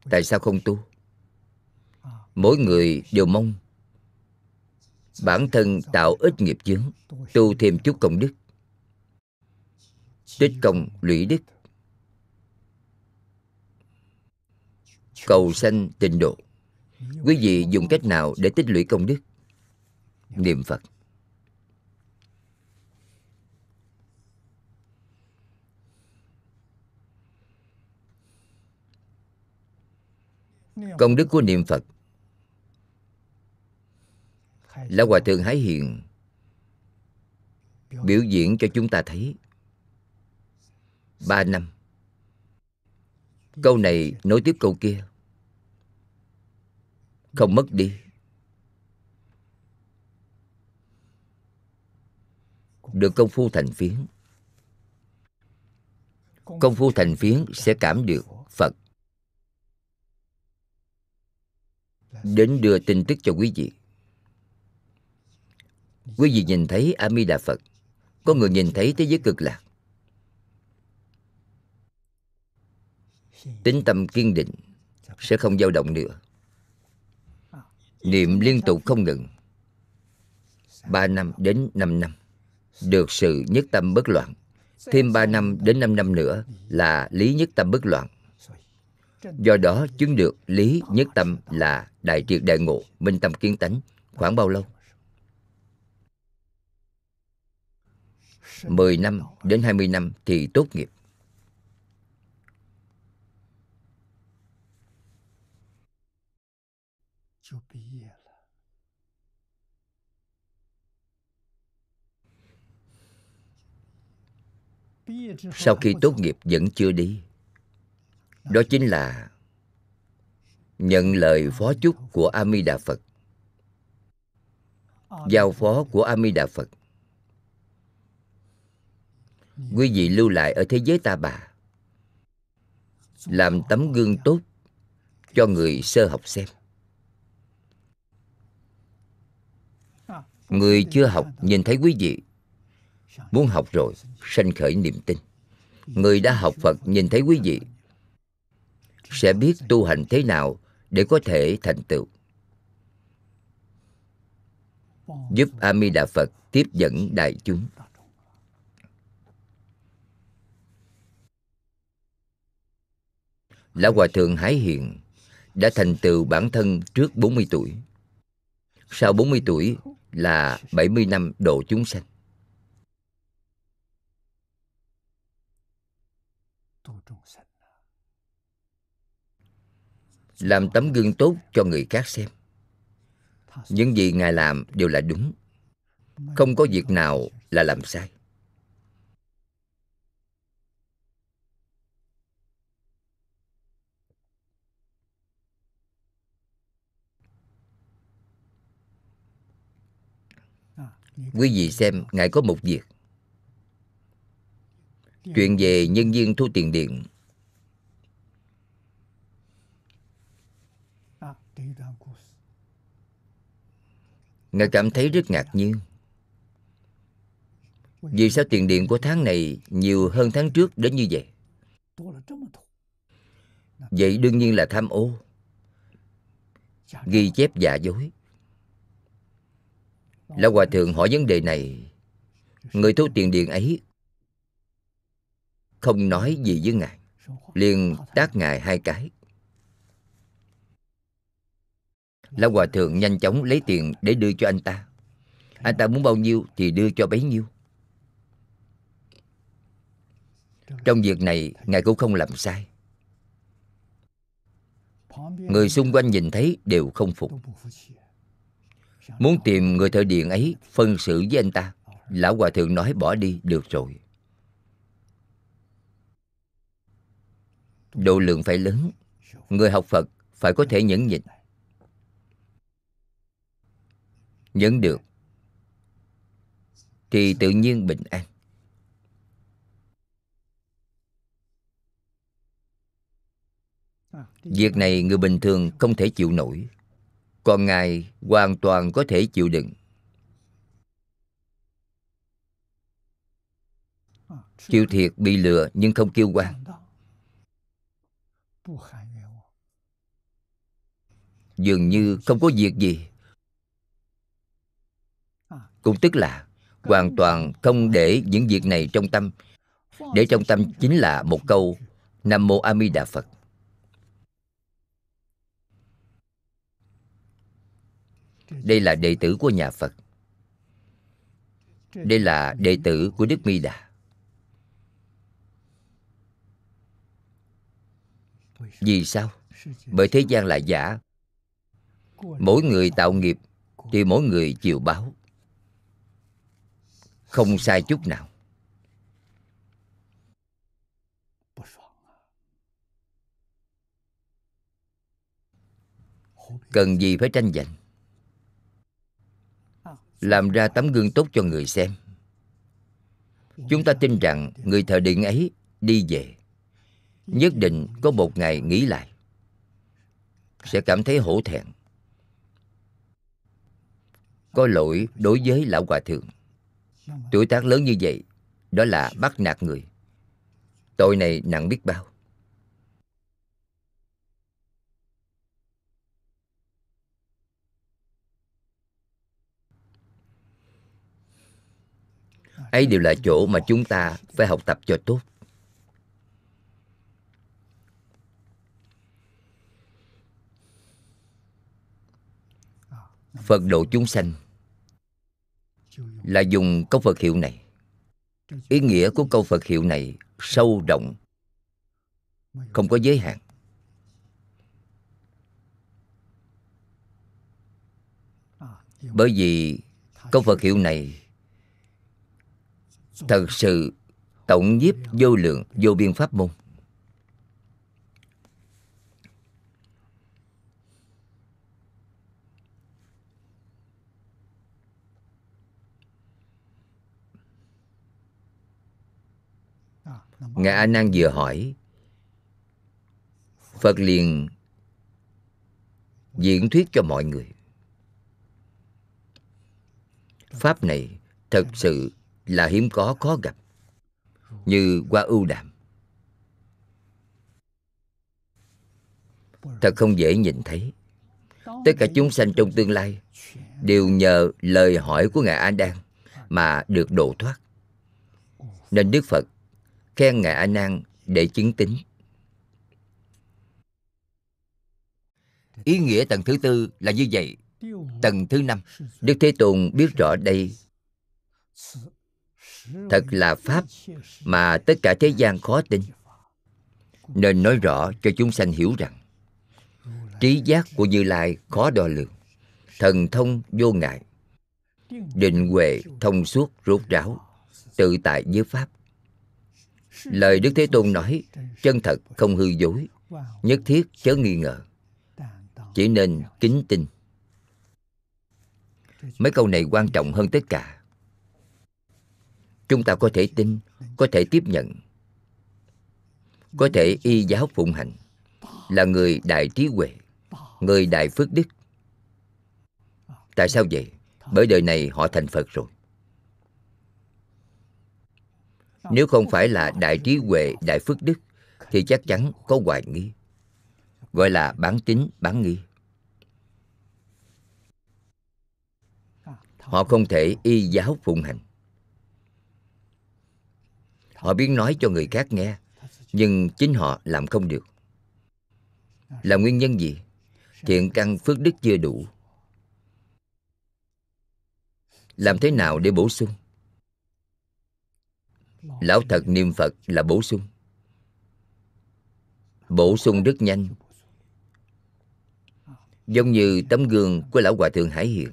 Tại sao không tu? Mỗi người đều mong bản thân tạo ít nghiệp chướng, tu thêm chút công đức. Tích công lũy đức. Cầu sanh tịnh độ quý vị dùng cách nào để tích lũy công đức? Niệm phật. Công đức của niệm phật là hòa thượng hải hiền biểu diễn cho chúng ta thấy. Ba năm. Câu này nối tiếp câu kia không mất đi. Được công phu thành phiến. Công phu thành phiến sẽ cảm được phật. Đến đưa tin tức cho quý vị. Quý vị nhìn thấy a di đà phật. Có người nhìn thấy thế giới cực lạc. Tính tâm kiên định sẽ không dao động nữa niệm liên tục không ngừng. Ba năm đến năm năm, được sự nhất tâm bất loạn. Thêm ba năm đến năm năm nữa là lý nhất tâm bất loạn. Do đó chứng được lý nhất tâm là đại triệt đại ngộ, minh tâm kiến tánh, khoảng bao lâu? 10 năm đến 20 năm thì tốt nghiệp. Sau khi tốt nghiệp vẫn chưa đi. Đó chính là nhận lời phó chúc của a mi đà phật. Giao phó của a mi đà phật. Quý vị lưu lại ở thế giới ta bà. Làm tấm gương tốt cho người sơ học xem. Người chưa học nhìn thấy quý vị muốn học rồi, sanh khởi niềm tin người đã học phật nhìn thấy quý vị, sẽ biết tu hành thế nào để có thể thành tựu giúp a di đà phật tiếp dẫn đại chúng Lão Hòa Thượng Hải Hiện đã thành tựu bản thân trước 40 tuổi. Sau 40 tuổi là 70 năm độ chúng sanh. Làm tấm gương tốt cho người khác xem. Những gì Ngài làm đều là đúng. Không có việc nào là làm sai. quý vị xem ngài có một việc chuyện về nhân viên thu tiền điện. Ngài cảm thấy rất ngạc nhiên. Vì sao tiền điện của tháng này nhiều hơn tháng trước đến như vậy? Vậy đương nhiên là tham ô. Ghi chép giả dối. Lão Hòa Thượng hỏi vấn đề này. Người thu tiền điện ấy không nói gì với Ngài, liền tác Ngài hai cái. Lão Hòa Thượng nhanh chóng lấy tiền để đưa cho anh ta. Anh ta muốn bao nhiêu thì đưa cho bấy nhiêu. Trong việc này, Ngài cũng không làm sai. Người xung quanh nhìn thấy đều không phục. Muốn tìm người thợ điện ấy phân xử với anh ta, Lão Hòa Thượng nói bỏ đi, được rồi. Độ lượng phải lớn. Người học Phật phải có thể nhẫn nhịn. Nhẫn được, Thì tự nhiên bình an. Việc này người bình thường không thể chịu nổi. Còn ngài hoàn toàn có thể chịu đựng. Chịu thiệt bị lừa nhưng không kêu quan dường như không có việc gì. Cũng tức là hoàn toàn không để những việc này trong tâm. để trong tâm chính là một câu nam mô a di đà phật. Đây là đệ tử của nhà phật. Đây là đệ tử của đức mi đà vì sao? Bởi thế gian là giả. Mỗi người tạo nghiệp thì mỗi người chịu báo. Không sai chút nào. Cần gì phải tranh giành? Làm ra tấm gương tốt cho người xem. Chúng ta tin rằng người thợ điện ấy đi về nhất định có một ngày nghĩ lại. Sẽ cảm thấy hổ thẹn. Có lỗi đối với lão hòa thượng. Tuổi tác lớn như vậy, đó là bắt nạt người. Tội này nặng biết bao. Ấy đều là chỗ mà chúng ta phải học tập cho tốt. Phật độ chúng sanh là dùng câu phật hiệu này. Ý nghĩa của câu phật hiệu này sâu rộng, không có giới hạn. Bởi vì câu phật hiệu này thật sự tổng nhiếp vô lượng, vô biên pháp môn. Ngài a nan vừa hỏi. Phật liền diễn thuyết cho mọi người. Pháp này thật sự là hiếm có, khó gặp. Như qua ưu đàm. Thật không dễ nhìn thấy. Tất cả chúng sanh trong tương lai đều nhờ lời hỏi của ngài a nan mà được độ thoát. Nên đức phật khen ngài a nan để chứng tính. Ý nghĩa tầng thứ tư là như vậy. Tầng thứ năm, đức thế tôn biết rõ đây. Thật là pháp mà tất cả thế gian khó tin. Nên nói rõ cho chúng sanh hiểu rằng, trí giác của như lai khó đo lường, thần thông vô ngại, định huệ thông suốt rốt ráo, tự tại với pháp lời đức thế tôn nói, chân thật không hư dối, nhất thiết chớ nghi ngờ. Chỉ nên kính tin. Mấy câu này quan trọng hơn tất cả. Chúng ta có thể tin, có thể tiếp nhận, có thể y giáo phụng hành, là người đại trí huệ, người đại phước đức. Tại sao vậy? Bởi đời này họ thành phật rồi nếu không phải là đại trí huệ, đại phước đức, thì chắc chắn có hoài nghi. Gọi là bán tín bán nghi. Họ không thể y giáo phụng hành. Họ biết nói cho người khác nghe, nhưng chính họ làm không được. Là nguyên nhân gì? Thiện căn phước đức chưa đủ. Làm thế nào để bổ sung? Lão thật niệm phật là bổ sung. Bổ sung rất nhanh. Giống như tấm gương của lão hòa thượng hải hiền.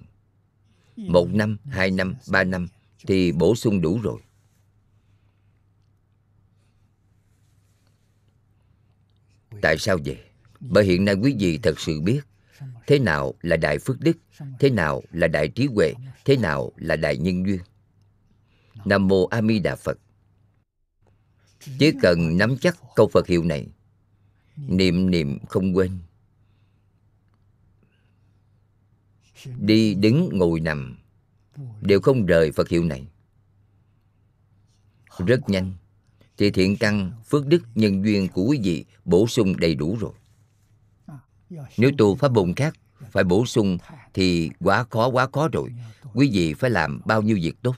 Một năm, hai năm, ba năm thì bổ sung đủ rồi. Tại sao vậy? Bởi hiện nay quý vị thật sự biết thế nào là đại phước đức, thế nào là đại trí huệ, thế nào là đại nhân duyên. Nam mô a di đà phật chỉ cần nắm chắc câu phật hiệu này, niệm niệm không quên. Đi đứng ngồi nằm, đều không rời phật hiệu này. Rất nhanh thì thiện căn, phước đức nhân duyên của quý vị bổ sung đầy đủ rồi. Nếu tu pháp môn khác phải bổ sung thì quá khó quá khó rồi. Quý vị phải làm bao nhiêu việc tốt?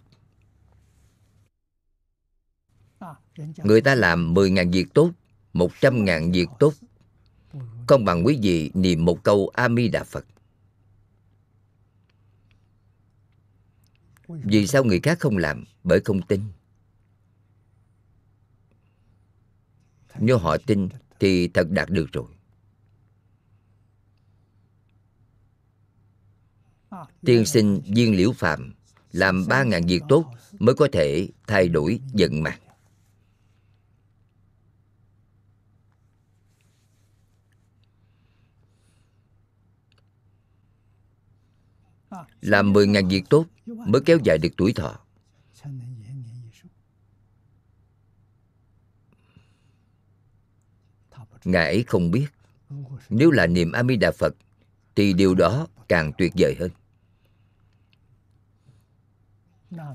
Người ta làm 10.000 việc tốt 100.000 việc tốt. Không bằng quý vị niệm một câu a di đà phật vì sao người khác không làm? Bởi không tin. Nếu họ tin thì thật đạt được rồi. Tiên sinh viên liễu phạm làm ba ngàn việc tốt mới có thể thay đổi vận mạng làm mười ngàn việc tốt mới kéo dài được tuổi thọ. Ngài ấy không biết, nếu là niệm a di đà phật, thì điều đó càng tuyệt vời hơn.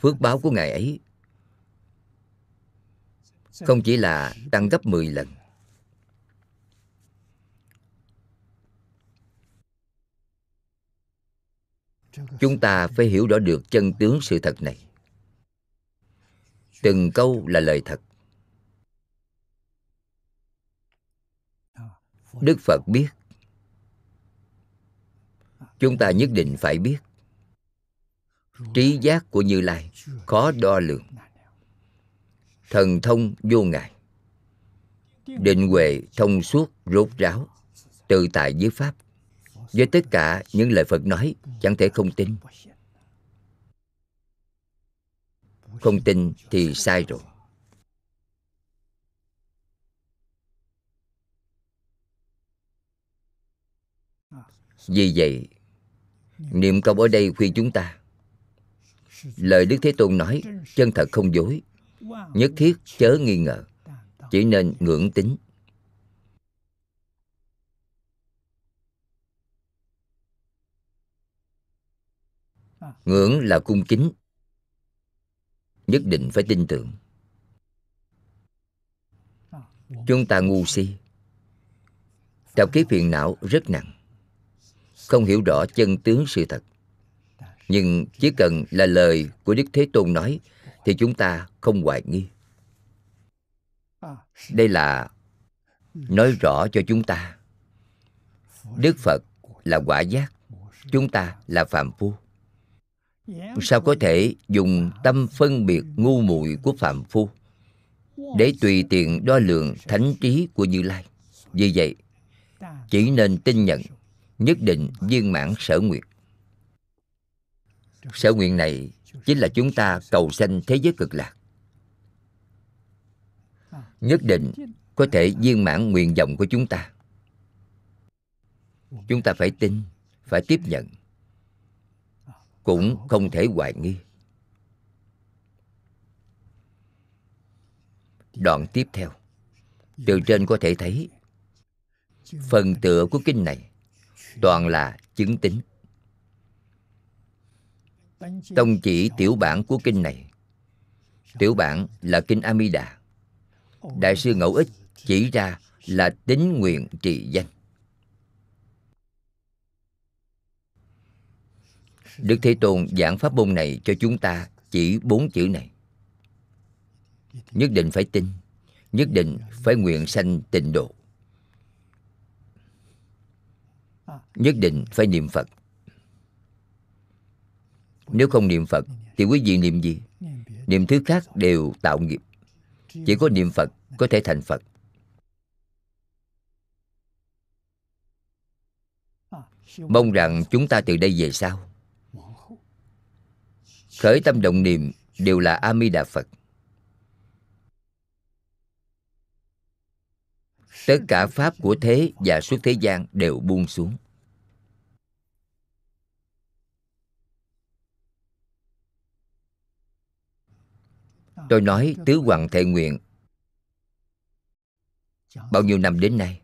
Phước báo của ngài ấy không chỉ là tăng gấp 10 lần chúng ta phải hiểu rõ được chân tướng sự thật này. Từng câu là lời thật. Đức phật biết. Chúng ta nhất định phải biết. Trí giác của như lai khó đo lường. Thần thông vô ngại. Định huệ thông suốt rốt ráo, tự tại với pháp với tất cả những lời phật nói, chẳng thể không tin. Không tin thì sai rồi. Vì vậy, niệm câu ở đây khuyên chúng ta, lời đức thế tôn nói, chân thật không dối, nhất thiết chớ nghi ngờ, chỉ nên ngưỡng tính. Ngưỡng là cung kính. Nhất định phải tin tưởng. Chúng ta ngu si. Tập kiếp phiền não rất nặng. Không hiểu rõ chân tướng sự thật. Nhưng chỉ cần là lời của đức thế tôn nói, thì chúng ta không hoài nghi. Đây là nói rõ cho chúng ta. Đức phật là quả giác, chúng ta là phàm phu sao có thể dùng tâm phân biệt ngu muội của phạm phu? Để tùy tiện đo lường thánh trí của như lai. Vì vậy, chỉ nên tin nhận, nhất định viên mãn sở nguyện. Sở nguyện này chính là chúng ta cầu sanh thế giới cực lạc. Nhất định có thể viên mãn nguyện vọng của chúng ta. Chúng ta phải tin, phải tiếp nhận cũng không thể hoài nghi. Đoạn tiếp theo. Từ trên có thể thấy, phần tựa của kinh này toàn là chứng tính. Tông chỉ tiểu bản của kinh này. Tiểu bản là kinh amida đại sư ngẫu ích chỉ ra là tính nguyện trì danh. Đức Thế Tôn giảng pháp môn này cho chúng ta chỉ bốn chữ này. Nhất định phải tin, nhất định phải nguyện sanh tịnh độ. Nhất định phải niệm Phật. Nếu không niệm Phật thì quý vị niệm gì? Niệm thứ khác đều tạo nghiệp. Chỉ có niệm Phật có thể thành Phật. Mong rằng chúng ta từ đây về sau khởi tâm động niệm đều là a di đà phật. Tất cả pháp của thế và suốt thế gian đều buông xuống. Tôi nói, tứ hoàng thệ nguyện, bao nhiêu năm đến nay,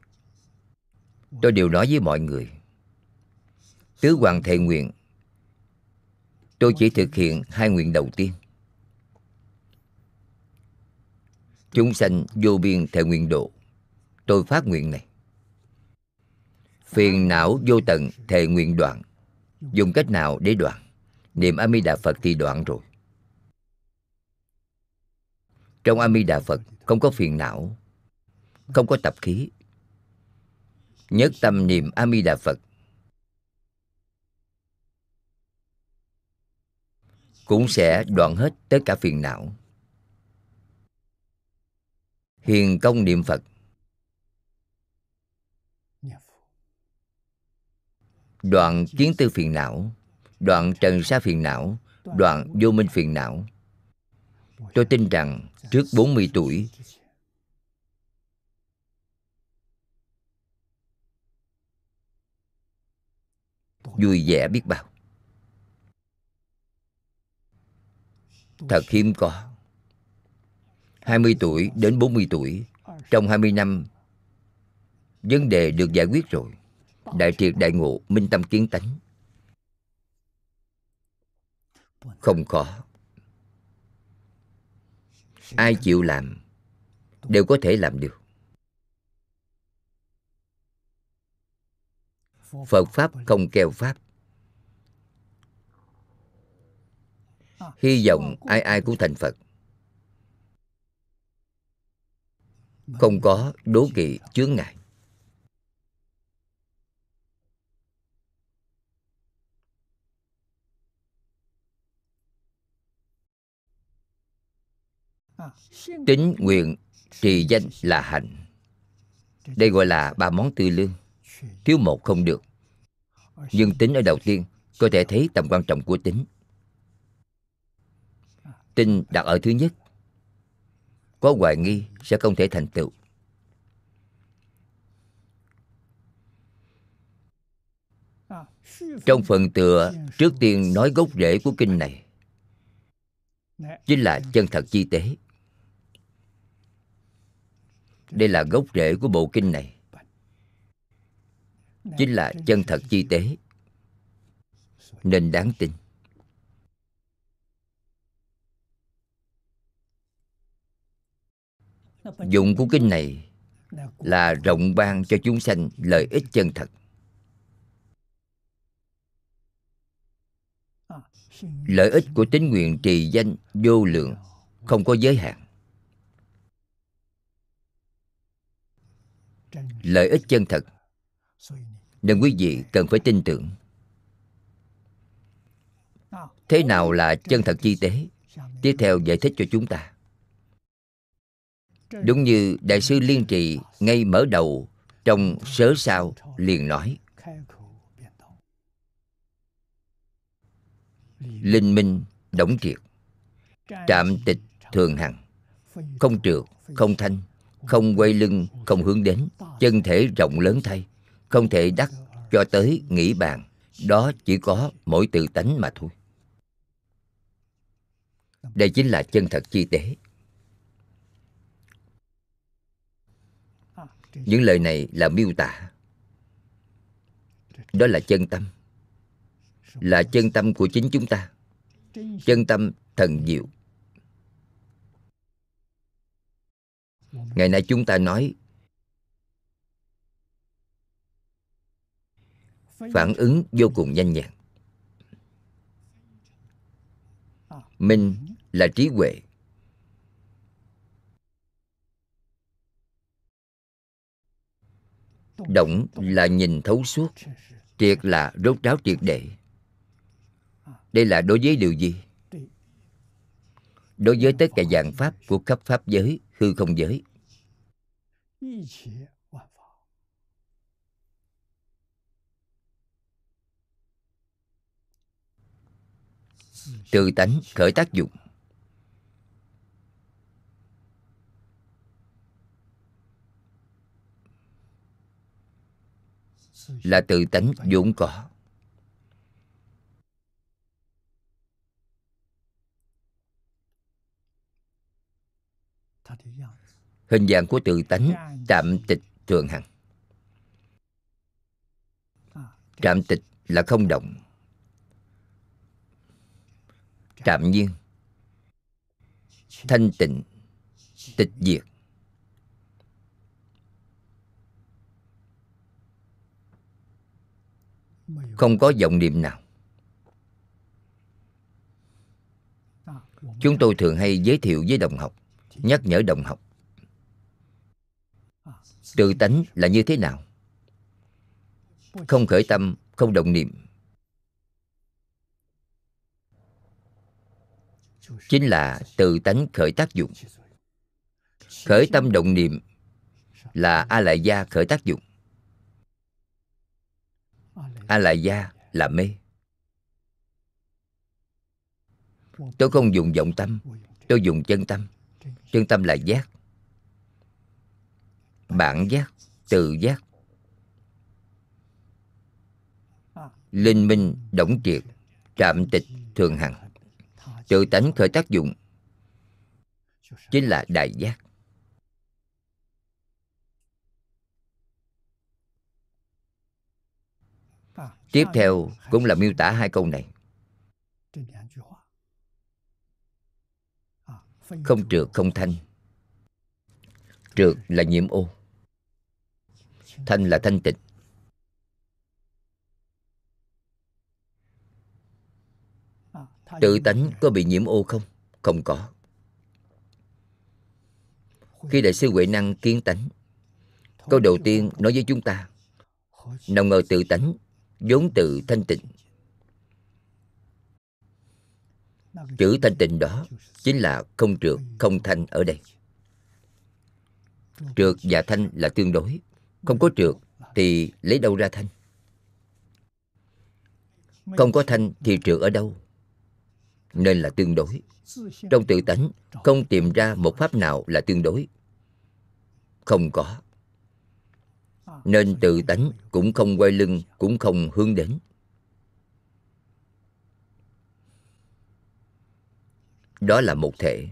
tôi đều nói với mọi người, tứ hoàng thệ nguyện tôi chỉ thực hiện hai nguyện đầu tiên. Chúng sanh vô biên thể nguyện độ. Tôi phát nguyện này. Phiền não vô tận thề nguyện đoạn. Dùng cách nào để đoạn? Niệm a di đà phật thì đoạn rồi. Trong a di đà phật không có phiền não, không có tập khí. Nhất tâm niệm a di đà phật cũng sẽ đoạn hết tất cả phiền não. Hiền công niệm phật. Đoạn kiến tư phiền não, đoạn trần sa phiền não, đoạn vô minh phiền não. Tôi tin rằng trước 40 tuổi, vui vẻ biết bao. Thật hiếm có. 20 tuổi đến 40 tuổi, Trong 20 năm, Vấn đề được giải quyết rồi. Đại triệt đại ngộ, Minh tâm kiến tánh. Không khó Ai chịu làm, Đều có thể làm được. Phật Pháp không keo Pháp. hy vọng ai ai cũng thành phật. Không có đố kỵ chướng ngại. Tính nguyện trì danh là hạnh. Đây gọi là ba món tư lương. Thiếu một không được. Nhưng tính ở đầu tiên, có thể thấy tầm quan trọng của tính tin đặt ở thứ nhất. Có hoài nghi sẽ không thể thành tựu. Trong phần tựa trước tiên nói gốc rễ của kinh này, chính là chân thật chi tế. Đây là gốc rễ của bộ kinh này. Chính là chân thật chi tế. Nên đáng tin. Dụng của kinh này là rộng ban cho chúng sanh lợi ích chân thật. Lợi ích của tín nguyện trì danh vô lượng, không có giới hạn. Lợi ích chân thật, nên quý vị cần phải tin tưởng. Thế nào là chân thật chi tế? Tiếp theo giải thích cho chúng ta đúng như đại sư liên trì ngay mở đầu trong sớ sao liền nói. Linh minh đổng triệt. Trạm tịch thường hằng. Không trượt, không thanh, không quay lưng, không hướng đến. Chân thể rộng lớn thay. Không thể đắc cho tới nghĩ bàn. Đó chỉ có mỗi tự tánh mà thôi. Đây chính là chân thật chi tế. Những lời này là miêu tả. Đó là chân tâm. Là chân tâm của chính chúng ta. Chân tâm thần diệu. Ngày nay chúng ta nói, phản ứng vô cùng nhanh nhẹn. Minh là trí huệ. Động là nhìn thấu suốt. Triệt là rốt ráo triệt để. Đây là đối với điều gì? Đối với tất cả dạng pháp của khắp pháp giới, hư không giới. Từ tánh khởi tác dụng. Là tự tánh vốn có. Hình dạng của tự tánh tạm tịch thường hằng. Trạm tịch là không động. Trạm nhiên. Thanh tịnh, tịch diệt. Không có vọng niệm nào. Chúng tôi thường hay giới thiệu với đồng học, nhắc nhở đồng học. Tự tánh là như thế nào? Không khởi tâm, không động niệm. Chính là tự tánh khởi tác dụng. Khởi tâm động niệm là a lại gia khởi tác dụng a la gia, là mê. Tôi không dùng vọng tâm, tôi dùng chân tâm. Chân tâm là giác. Bản giác tự giác. Linh minh động triệt, trạm tịch thường hằng. Tự tánh khởi tác dụng. Chính là đại giác. Tiếp theo cũng là miêu tả hai câu này. Không trượt không thanh. Trượt là nhiễm ô. Thanh là thanh tịnh. Tự tánh có bị nhiễm ô không? Không có. Khi đại sư huệ năng kiến tánh, câu đầu tiên nói với chúng ta, nào ngờ tự tánh vốn tự thanh tịnh. Chữ thanh tịnh đó chính là không trượt, không thanh ở đây. Trượt và thanh là tương đối, không có trượt thì lấy đâu ra thanh? Không có thanh thì trượt ở đâu? Nên là tương đối. Trong tự tánh, không tìm ra một pháp nào là tương đối. Không có nên tự tánh cũng không quay lưng, cũng không hướng đến. Đó là một thể.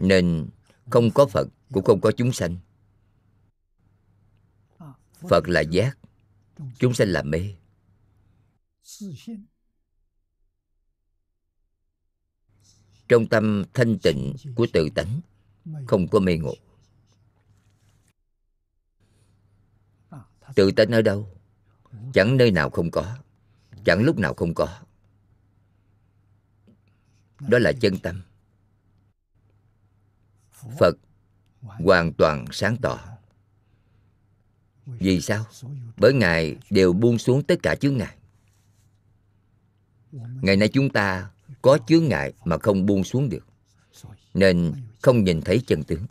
Nên không có phật cũng không có chúng sanh. Phật là giác, chúng sanh là mê. Trong tâm thanh tịnh của tự tánh, không có mê ngộ. Tự tánh ở đâu? Chẳng nơi nào không có, chẳng lúc nào không có. Đó là chân tâm. Phật hoàn toàn sáng tỏ. Vì sao? Bởi ngài đều buông xuống tất cả chướng ngại. Ngày nay chúng ta có chướng ngại mà không buông xuống được, nên không nhìn thấy chân tướng.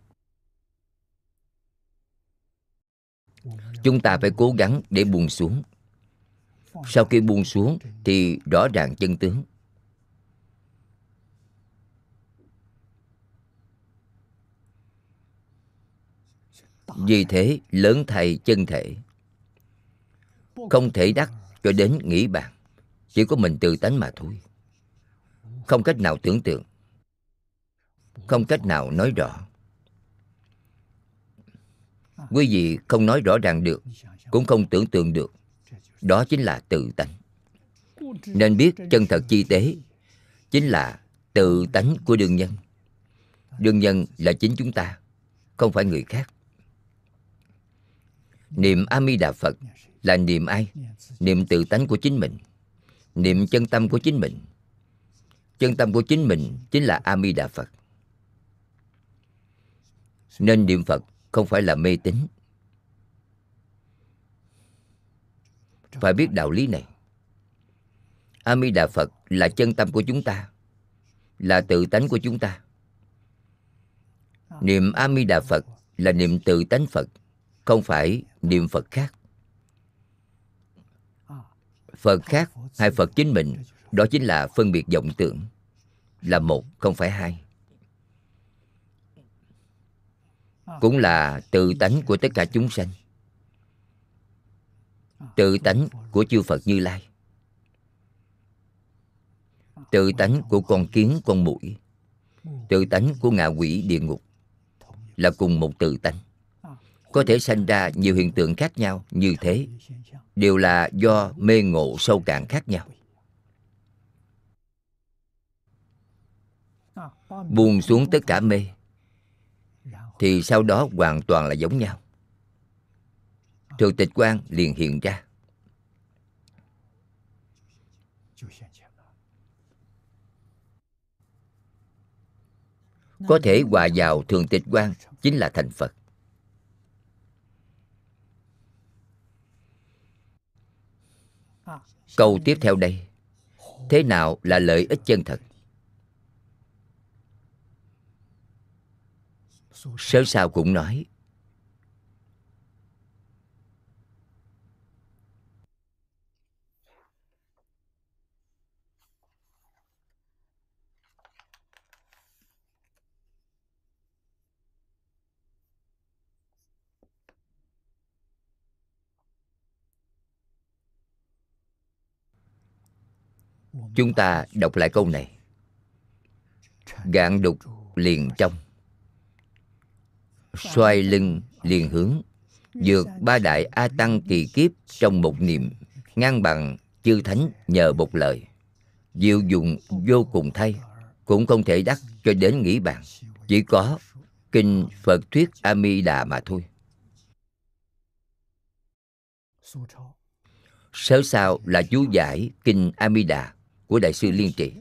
Chúng ta phải cố gắng để buông xuống. Sau khi buông xuống thì rõ ràng chân tướng. Vì thế, lớn thầy chân thể, không thể đắc cho đến nghĩ bàn. Chỉ có mình tự tánh mà thôi. Không cách nào tưởng tượng, không cách nào nói rõ quý vị không nói rõ ràng được, cũng không tưởng tượng được. Đó chính là tự tánh. Nên biết chân thật chi tế chính là tự tánh của đương nhân. Đương nhân là chính chúng ta, không phải người khác. Niệm a di đà phật là niệm ai? Niệm tự tánh của chính mình, niệm chân tâm của chính mình. Chân tâm của chính mình chính là a di đà phật. Nên niệm phật không phải là mê tín. Phải biết đạo lý này. A di đà phật là chân tâm của chúng ta là tự tánh của chúng ta. Niệm a di đà phật là niệm tự tánh phật không phải niệm phật khác. Phật khác hay phật chính mình đó chính là phân biệt vọng tưởng là một không phải hai cũng là tự tánh của tất cả chúng sanh. Tự tánh của chư phật như lai. Tự tánh của con kiến, con mũi. Tự tánh của ngạ quỷ, địa ngục. Là cùng một tự tánh. Có thể sanh ra nhiều hiện tượng khác nhau như thế. Đều là do mê ngộ sâu cạn khác nhau. Buông xuống tất cả mê thì sau đó hoàn toàn là giống nhau. Rồi tịch quan liền hiện ra. Có thể hòa vào thường tịch quan chính là thành phật. Câu tiếp theo đây. Thế nào là lợi ích chân thật? Sớ sao cũng nói. Chúng ta đọc lại câu này. Gạn đục liền trong xoay lưng, liền hướng. Vượt ba đại a tăng kỳ kiếp trong một niệm, ngang bằng chư thánh nhờ một lời. Diệu dụng vô cùng thay, cũng không thể đắc cho đến nghĩ bàn. Chỉ có kinh phật thuyết a mi đà mà thôi. Sớ sao là chú giải kinh a mi đà của đại sư liên trị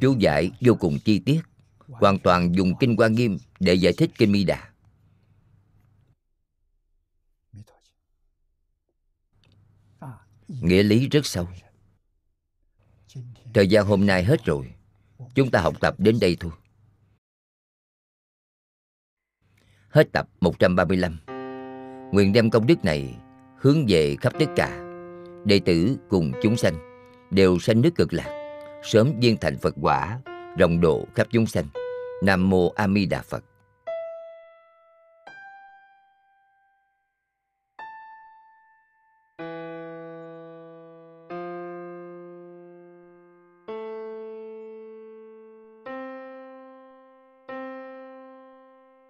chú giải vô cùng chi tiết, hoàn toàn dùng kinh quan nghiêm để giải thích kinh mi đà. Nghĩa lý rất sâu. Thời gian hôm nay hết rồi, chúng ta học tập đến đây thôi. Hết tập 135 nguyện đem công đức này hướng về khắp tất cả đệ tử cùng chúng sanh, đều sanh nước cực lạc sớm viên thành phật quả, rộng độ khắp chúng sanh. Nam mô a di đà phật.